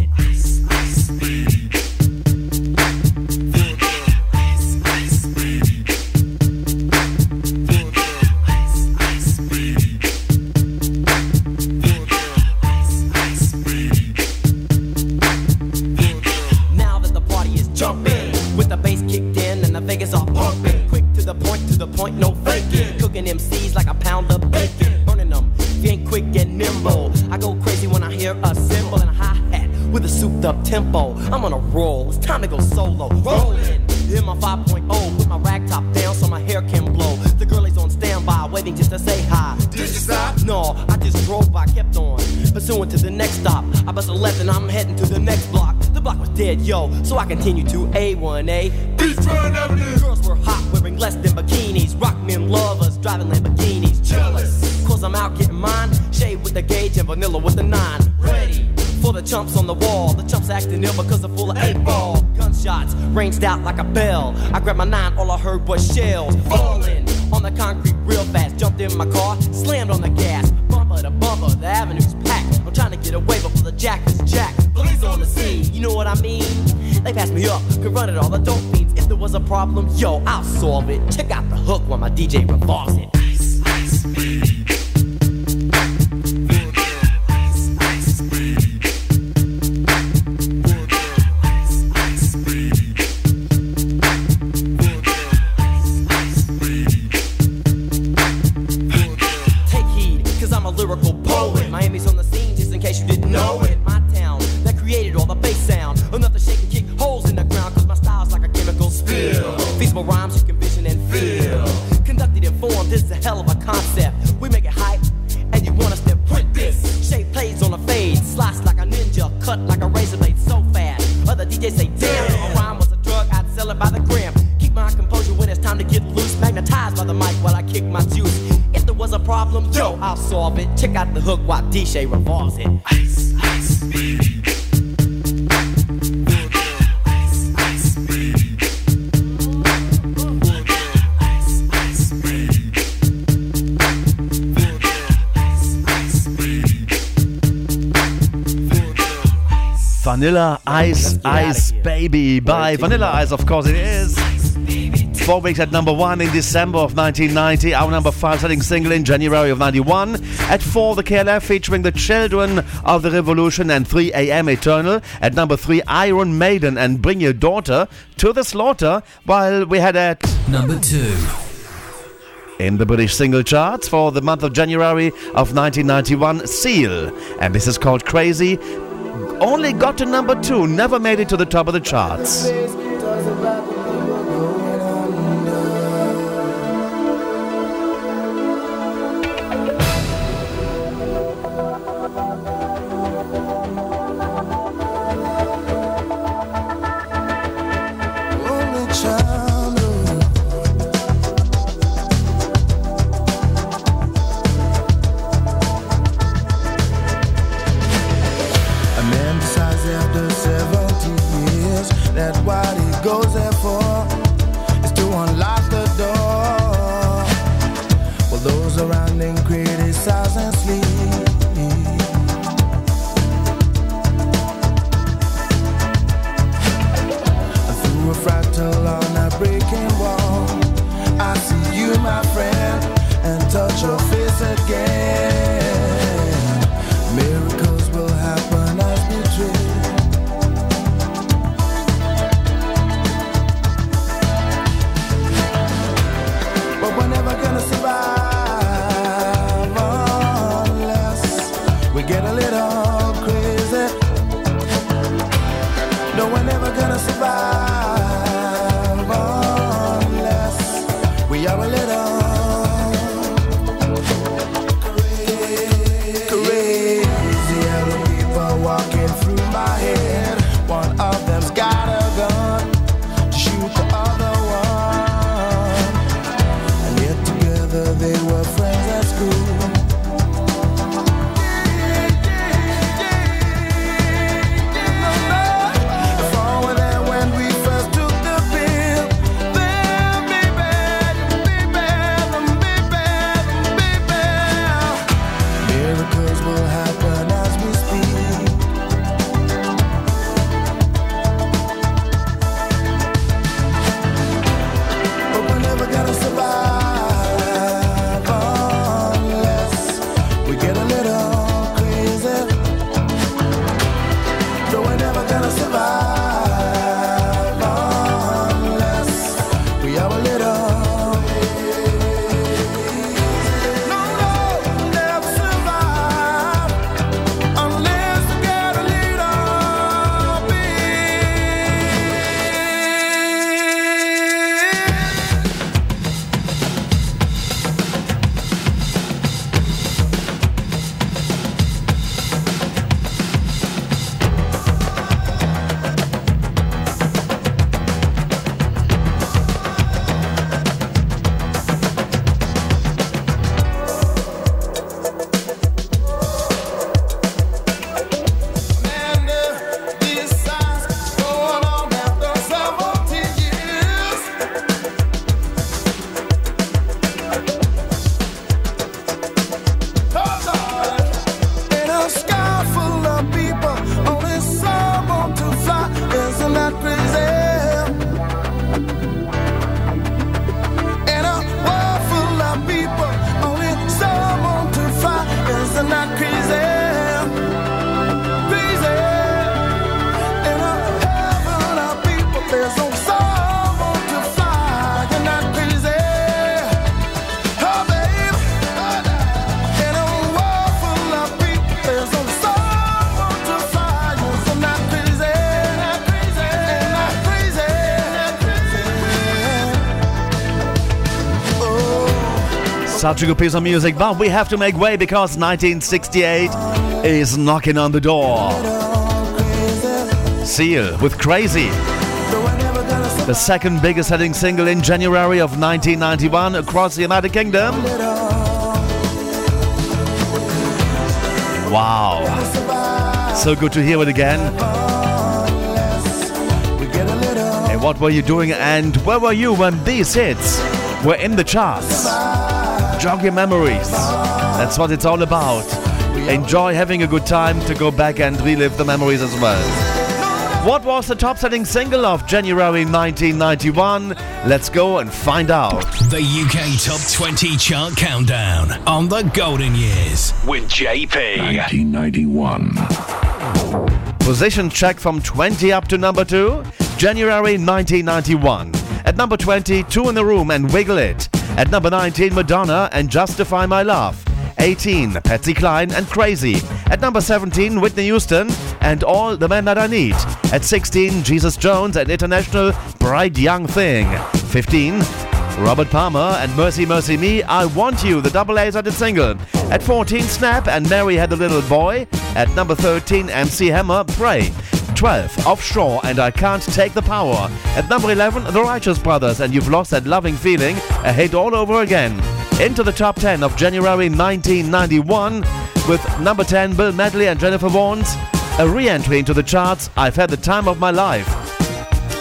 A1A. Beachfront Avenue. Girls were hot, wearing less than bikinis. Rock men lovers, driving Lamborghinis. Jealous, cause I'm out getting mine. Shay with the gauge and vanilla with the nine. Ready for the chumps on the wall. The chumps acting ill because they're full of eight ball. Gunshots ranged out like a bell. I grabbed my nine, all I heard was shells falling on the concrete real fast. Jumped in my car, problem, yo, I'll solve it. Check out the hook while my DJ revolves it. Baby by Vanilla Ice, of course it is. Four weeks at number one in December of 1990. Our number five selling single in January of 91. At four, the KLF featuring the Children of the Revolution and 3 AM Eternal. At number three, Iron Maiden and Bring Your Daughter to the Slaughter. While we had at Number 2. in the British single charts for the month of January of 1991, Seal. And this is called Crazy. Only got to number two, never made it to the top of the charts. Such a good piece of music, but we have to make way because 1968 is knocking on the door. Seal with Crazy. The second biggest selling single in January of 1991 across the United Kingdom. Wow. So good to hear it again. And what were you doing and where were you when these hits were in the charts? Jog your memories. That's what it's all about. Enjoy having a good time to go back and relive the memories as well. What was the top selling single of January 1991? Let's go and find out. The UK Top 20 Chart Countdown on the Golden Years with JP. 1991. Position check from 20 up to number 2. January 1991. At number 20, Two in the Room and Wiggle It. At number 19, Madonna and Justify My Love. 18, Patsy Cline and Crazy. At number 17, Whitney Houston and All the Men That I Need. At 16, Jesus Jones and International Bright Young Thing. 15, Robert Palmer and Mercy Mercy Me, I Want You, the double A-sided single. At 14, Snap and Mary Had a Little Boy. At number 13, MC Hammer, Pray. 12, Offshore and I Can't Take the Power. At number 11, The Righteous Brothers and You've Lost That Loving Feeling, a hit all over again. Into the top 10 of January 1991 with number 10, Bill Medley and Jennifer Warnes. A re-entry into the charts, I've Had the Time of My Life.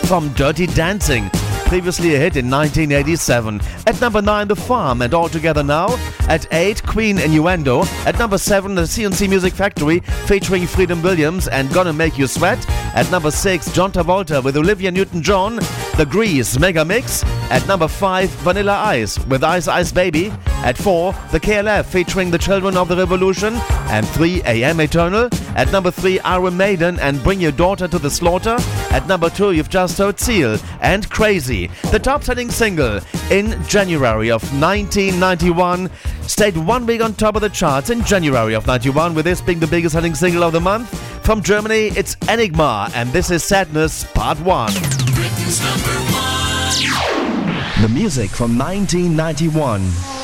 From Dirty Dancing, previously a hit in 1987. At number 9, The Farm, and All Together Now. At 8, Queen Innuendo. At number 7, The C+C Music Factory, featuring Freedom Williams and Gonna Make You Sweat. At number 6, John Travolta with Olivia Newton-John, The Grease Mega Mix. At number 5, Vanilla Ice with Ice Ice Baby. At 4, The KLF featuring The Children of the Revolution. And 3, AM Eternal. At number 3, Iron Maiden and Bring Your Daughter to the Slaughter. At number 2, you've just heard Seal and Crazy, the top selling single in January of 1991. stayed one week on top of the charts in January of 91, with this being the biggest selling single of the month. From Germany, it's Enigma, and this is Sadness Part 1. One. The music from 1991.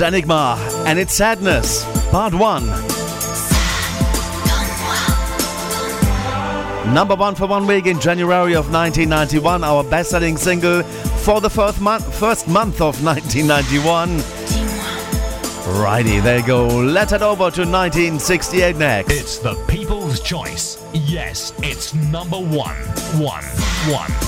Enigma, and it's Sadness, Part 1. Number one for one week in January of 1991, our best selling single for the first month, first month of 1991. Righty, there you go. Let's head over to 1968 next. It's the people's choice. Yes, it's number one. One. One.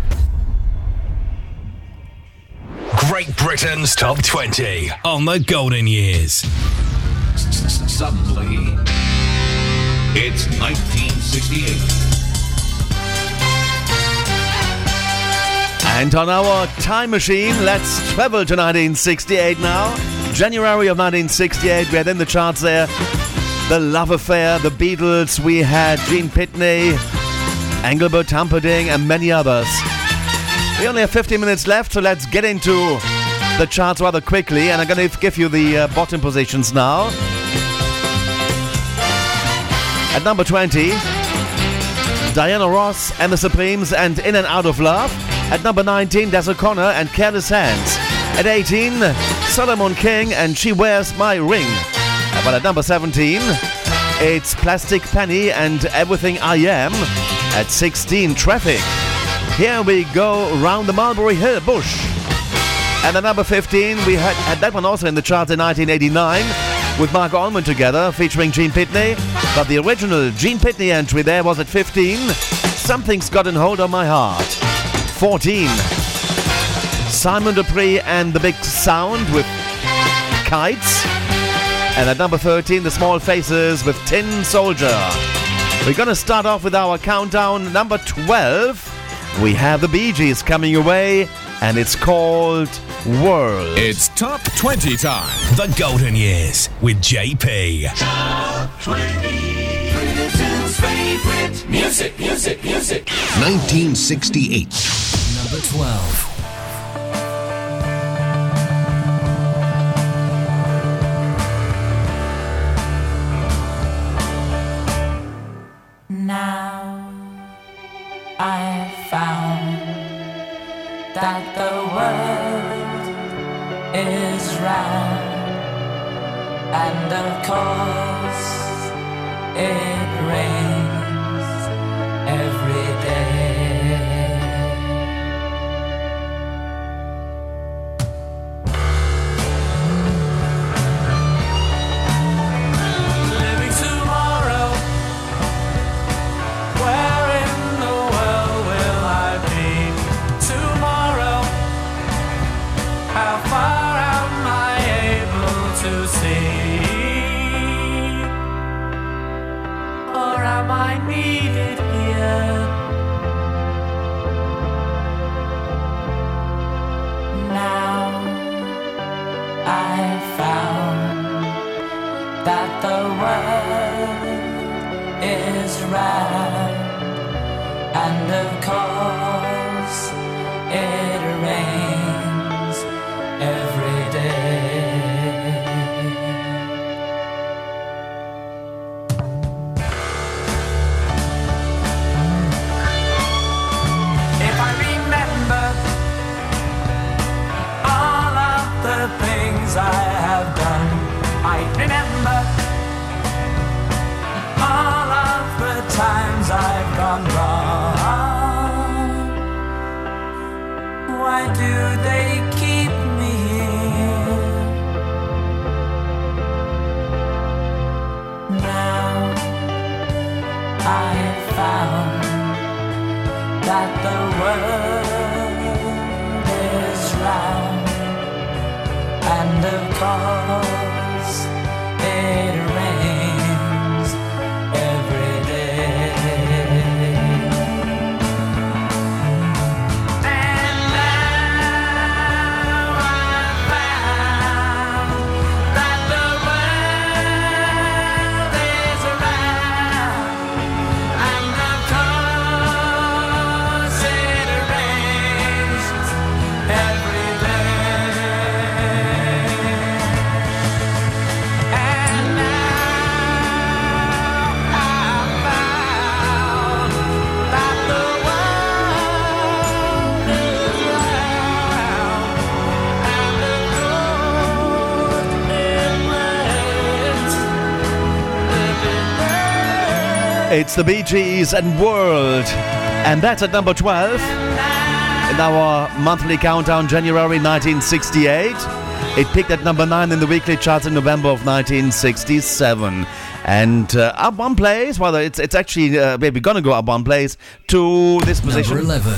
Britain's Top 20 on the Golden Years. Suddenly, it's 1968. And on our time machine, let's travel to 1968 now. January of 1968, we had in the charts there The Love Affair, The Beatles, we had Gene Pitney, Engelbert Humperdinck, and many others. We only have 15 minutes left, so let's get into the charts rather quickly, and I'm going to give you the uh, bottom positions now. At number 20, Diana Ross and the Supremes and In and Out of Love. At number 19, Des O'Connor and Careless Hands. At 18, Solomon King and She Wears My Ring. But at number 17, it's Plastic Penny and Everything I Am. At 16, Traffic. Here we go round the Mulberry Hill bush. And at number 15, we had, had that one also in the charts in 1989 with Marc Almond together featuring Gene Pitney. But the original Gene Pitney entry there was at 15. Something's Gotten Hold of My Heart. 14. Simon Dupree and the Big Sound with Kites. And at number 13, The Small Faces with Tin Soldier. We're going to start off with our countdown. Number 12, we have the Bee Gees coming away, and it's called World. It's top 20 time. The Golden Years with JP. Top Britain's favorite music, music, music. 1968. Number 12. Now I found that the world is round, and of course it rains and of course it rains every day. Times I've gone wrong. Why do they keep me here? Now I have found that the world is round, and of course It's the Bee Gees and World. And that's at number 12 in our monthly countdown, January 1968. It peaked at number 9 in the weekly charts in November of 1967. And uh, up one place, well, it's, it's actually, uh, going to go up one place to this position. Number 11.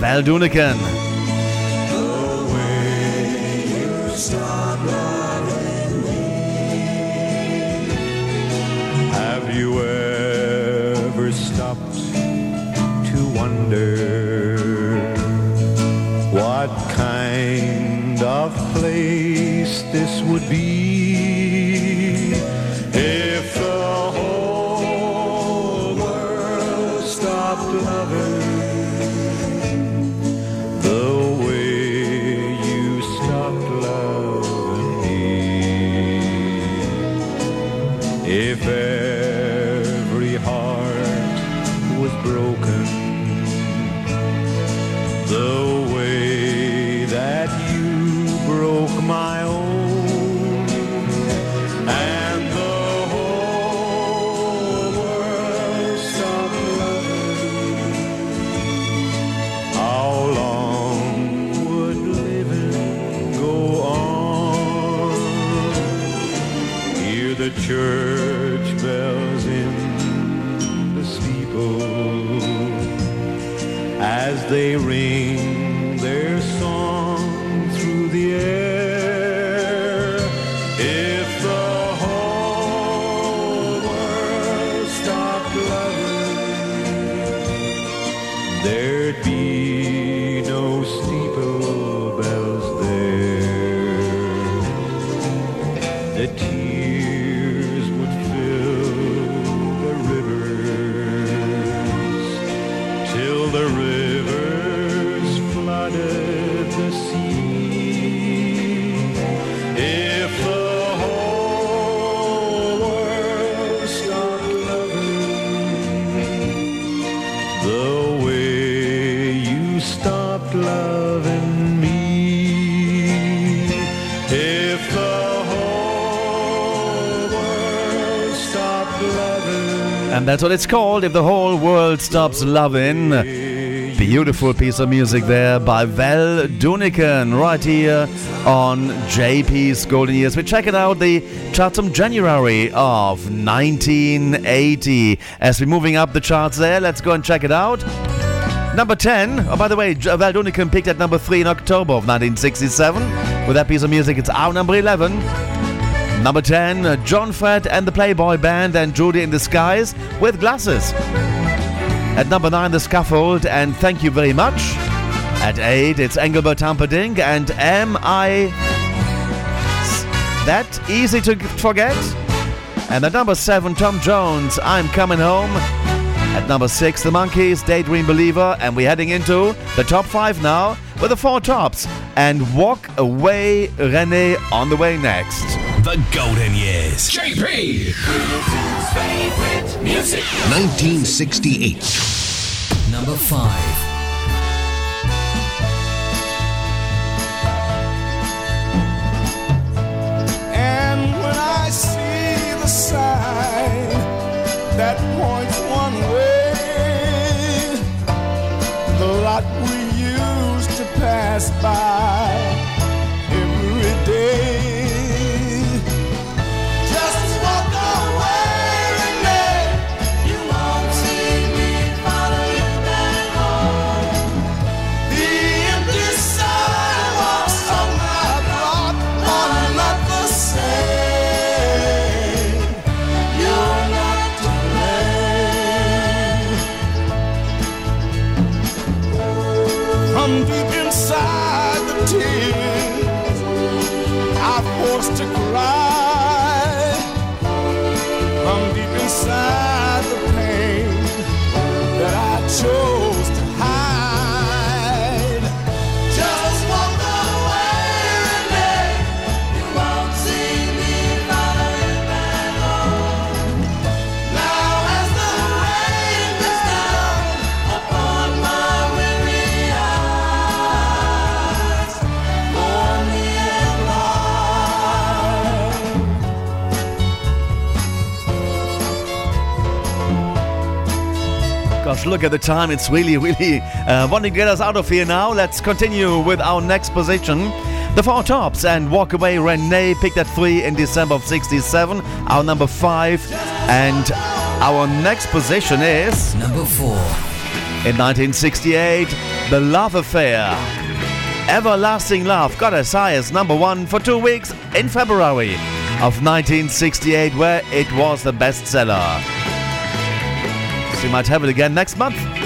Val Doonican. Wonder what kind of place this would be And that's what it's called, If the Whole World Stops loving, Beautiful piece of music there by Val Doonican right here on JP's Golden Years. We're checking out the charts from January of 1980. As we're moving up the charts there, let's go and check it out. Number 10, oh, by the way, Val Doonican picked at number 3 in October of 1967. With that piece of music, it's our number 11. Number 10, uh, John Fred and the Playboy Band and Judy in Skies with Glasses. At number 9, The Scaffold and Thank You Very Much. At 8, it's Engelbert Humperdinck and Am I That Easy to Forget? And at number 7, Tom Jones, I'm Coming Home. At number 6, The Monkees, Daydream Believer. And we're heading into the top 5 now with the four tops. And Walk Away Renee on the way next. The Golden Years. JP. music. 1968. Number 5. And when I see the sign that points one way, the lot we used to pass by Gosh, look at the time. It's really, really uh, wanting to get us out of here now. Let's continue with our next position. The Four Tops and Walk Away Renee picked at three in December of 67. Our number five. And our next position is. Number four. In 1968, The Love Affair. Everlasting Love got as high as number one for two weeks in February of 1968, where it was the bestseller. You might have it again next month.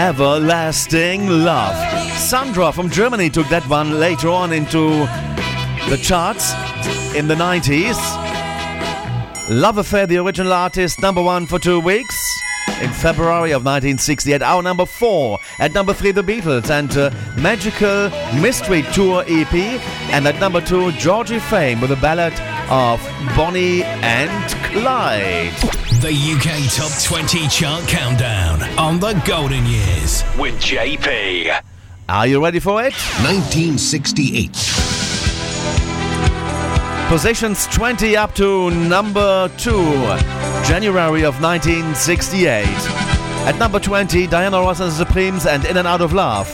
Everlasting Love. Sandra from Germany took that one later on into the charts in the 90s. Love Affair, the original artist, number one for two weeks. In February of 1968, our number four. At number three, The Beatles and uh, Magical Mystery Tour EP. And at number two, Georgie Fame with a ballad of Bonnie and Clyde. The UK Top 20 Chart Countdown on the Golden Years with JP. Are you ready for it? 1968. Positions 20 up to number 2, January of 1968. At number 20, Diana Ross and the Supremes and In and Out of Love.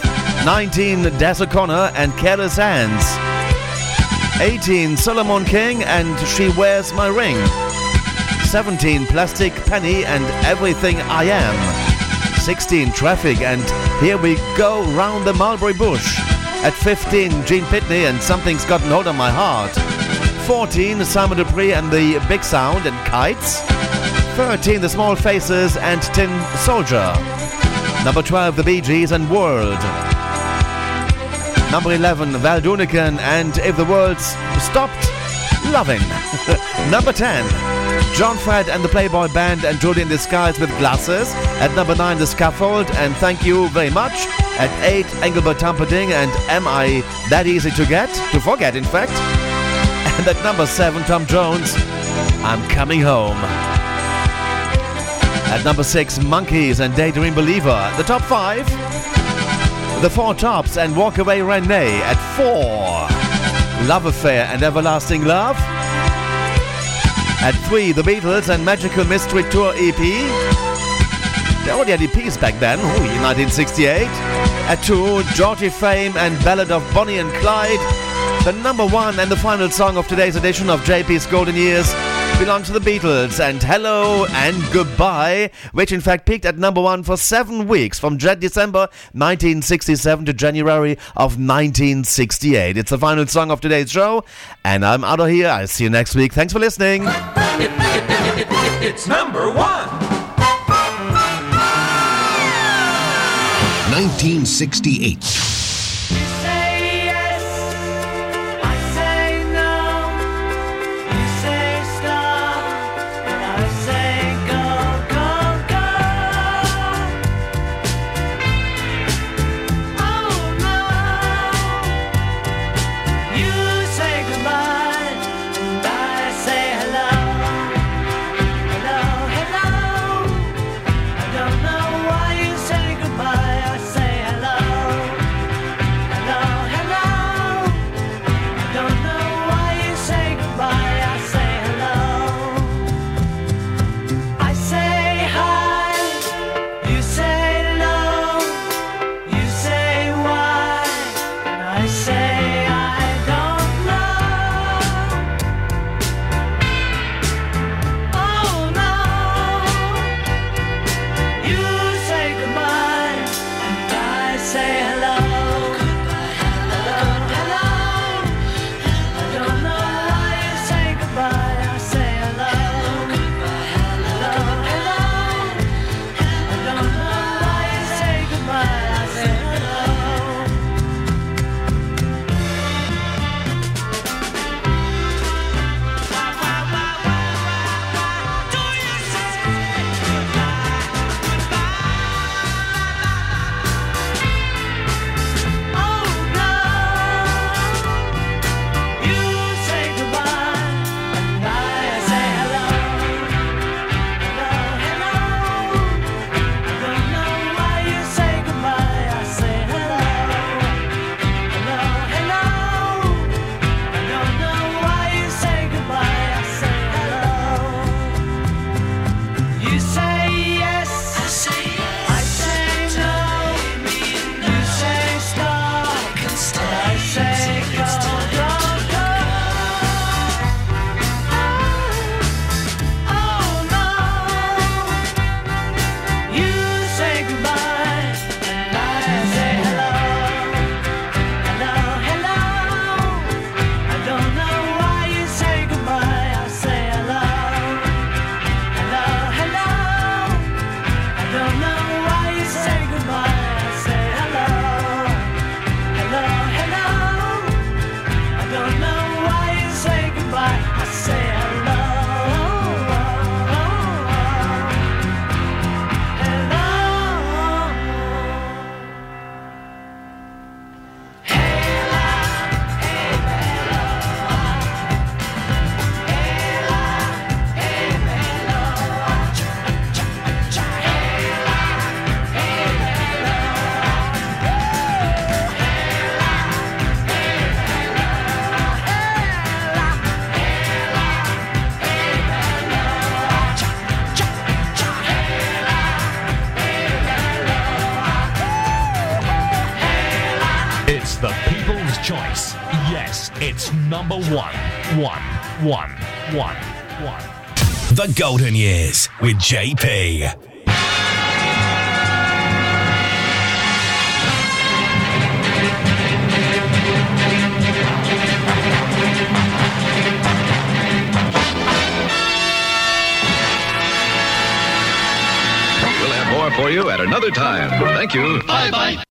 19, Des O'Connor and Careless Hands. 18, Solomon King and She Wears My Ring. 17, Plastic Penny and Everything I Am. 16, Traffic and Here We Go Round the Mulberry Bush. At 15, Gene Pitney and Something's Gotten Hold on My Heart. 14, Simon Dupree and the Big Sound and Kites. 13, The Small Faces and Tin Soldier. Number 12, The Bee Gees and World. Number 11, Val Doonican and If the World Stopped Loving. number 10, John Fred and the Playboy Band and Judy in Disguise with Glasses. At number 9, The Scaffold and Thank You Very Much. At 8, Engelbert Humperdinck and Am I That Easy to Get? To forget, in fact. And at number 7, Tom Jones, I'm Coming Home. At number 6, Monkees and Daydream Believer. The top 5, The Four Tops and Walk Away Renee. At 4, Love Affair and Everlasting Love. At 3, The Beatles and Magical Mystery Tour EP. They already had EPs back then, ooh, in 1968. At 2, Georgie Fame and Ballad of Bonnie and Clyde. The number one and the final song of today's edition of JP's Golden Years belongs to the Beatles and Hello and Goodbye, which in fact peaked at number one for seven weeks from Jan- December 1967 to January of 1968. It's the final song of today's show, and I'm out of here. I'll see you next week. Thanks for listening. It's number one. 1968. Number one. One, one, one, one. The Golden Years with JP. We'll have more for you at another time. Thank you. Bye bye.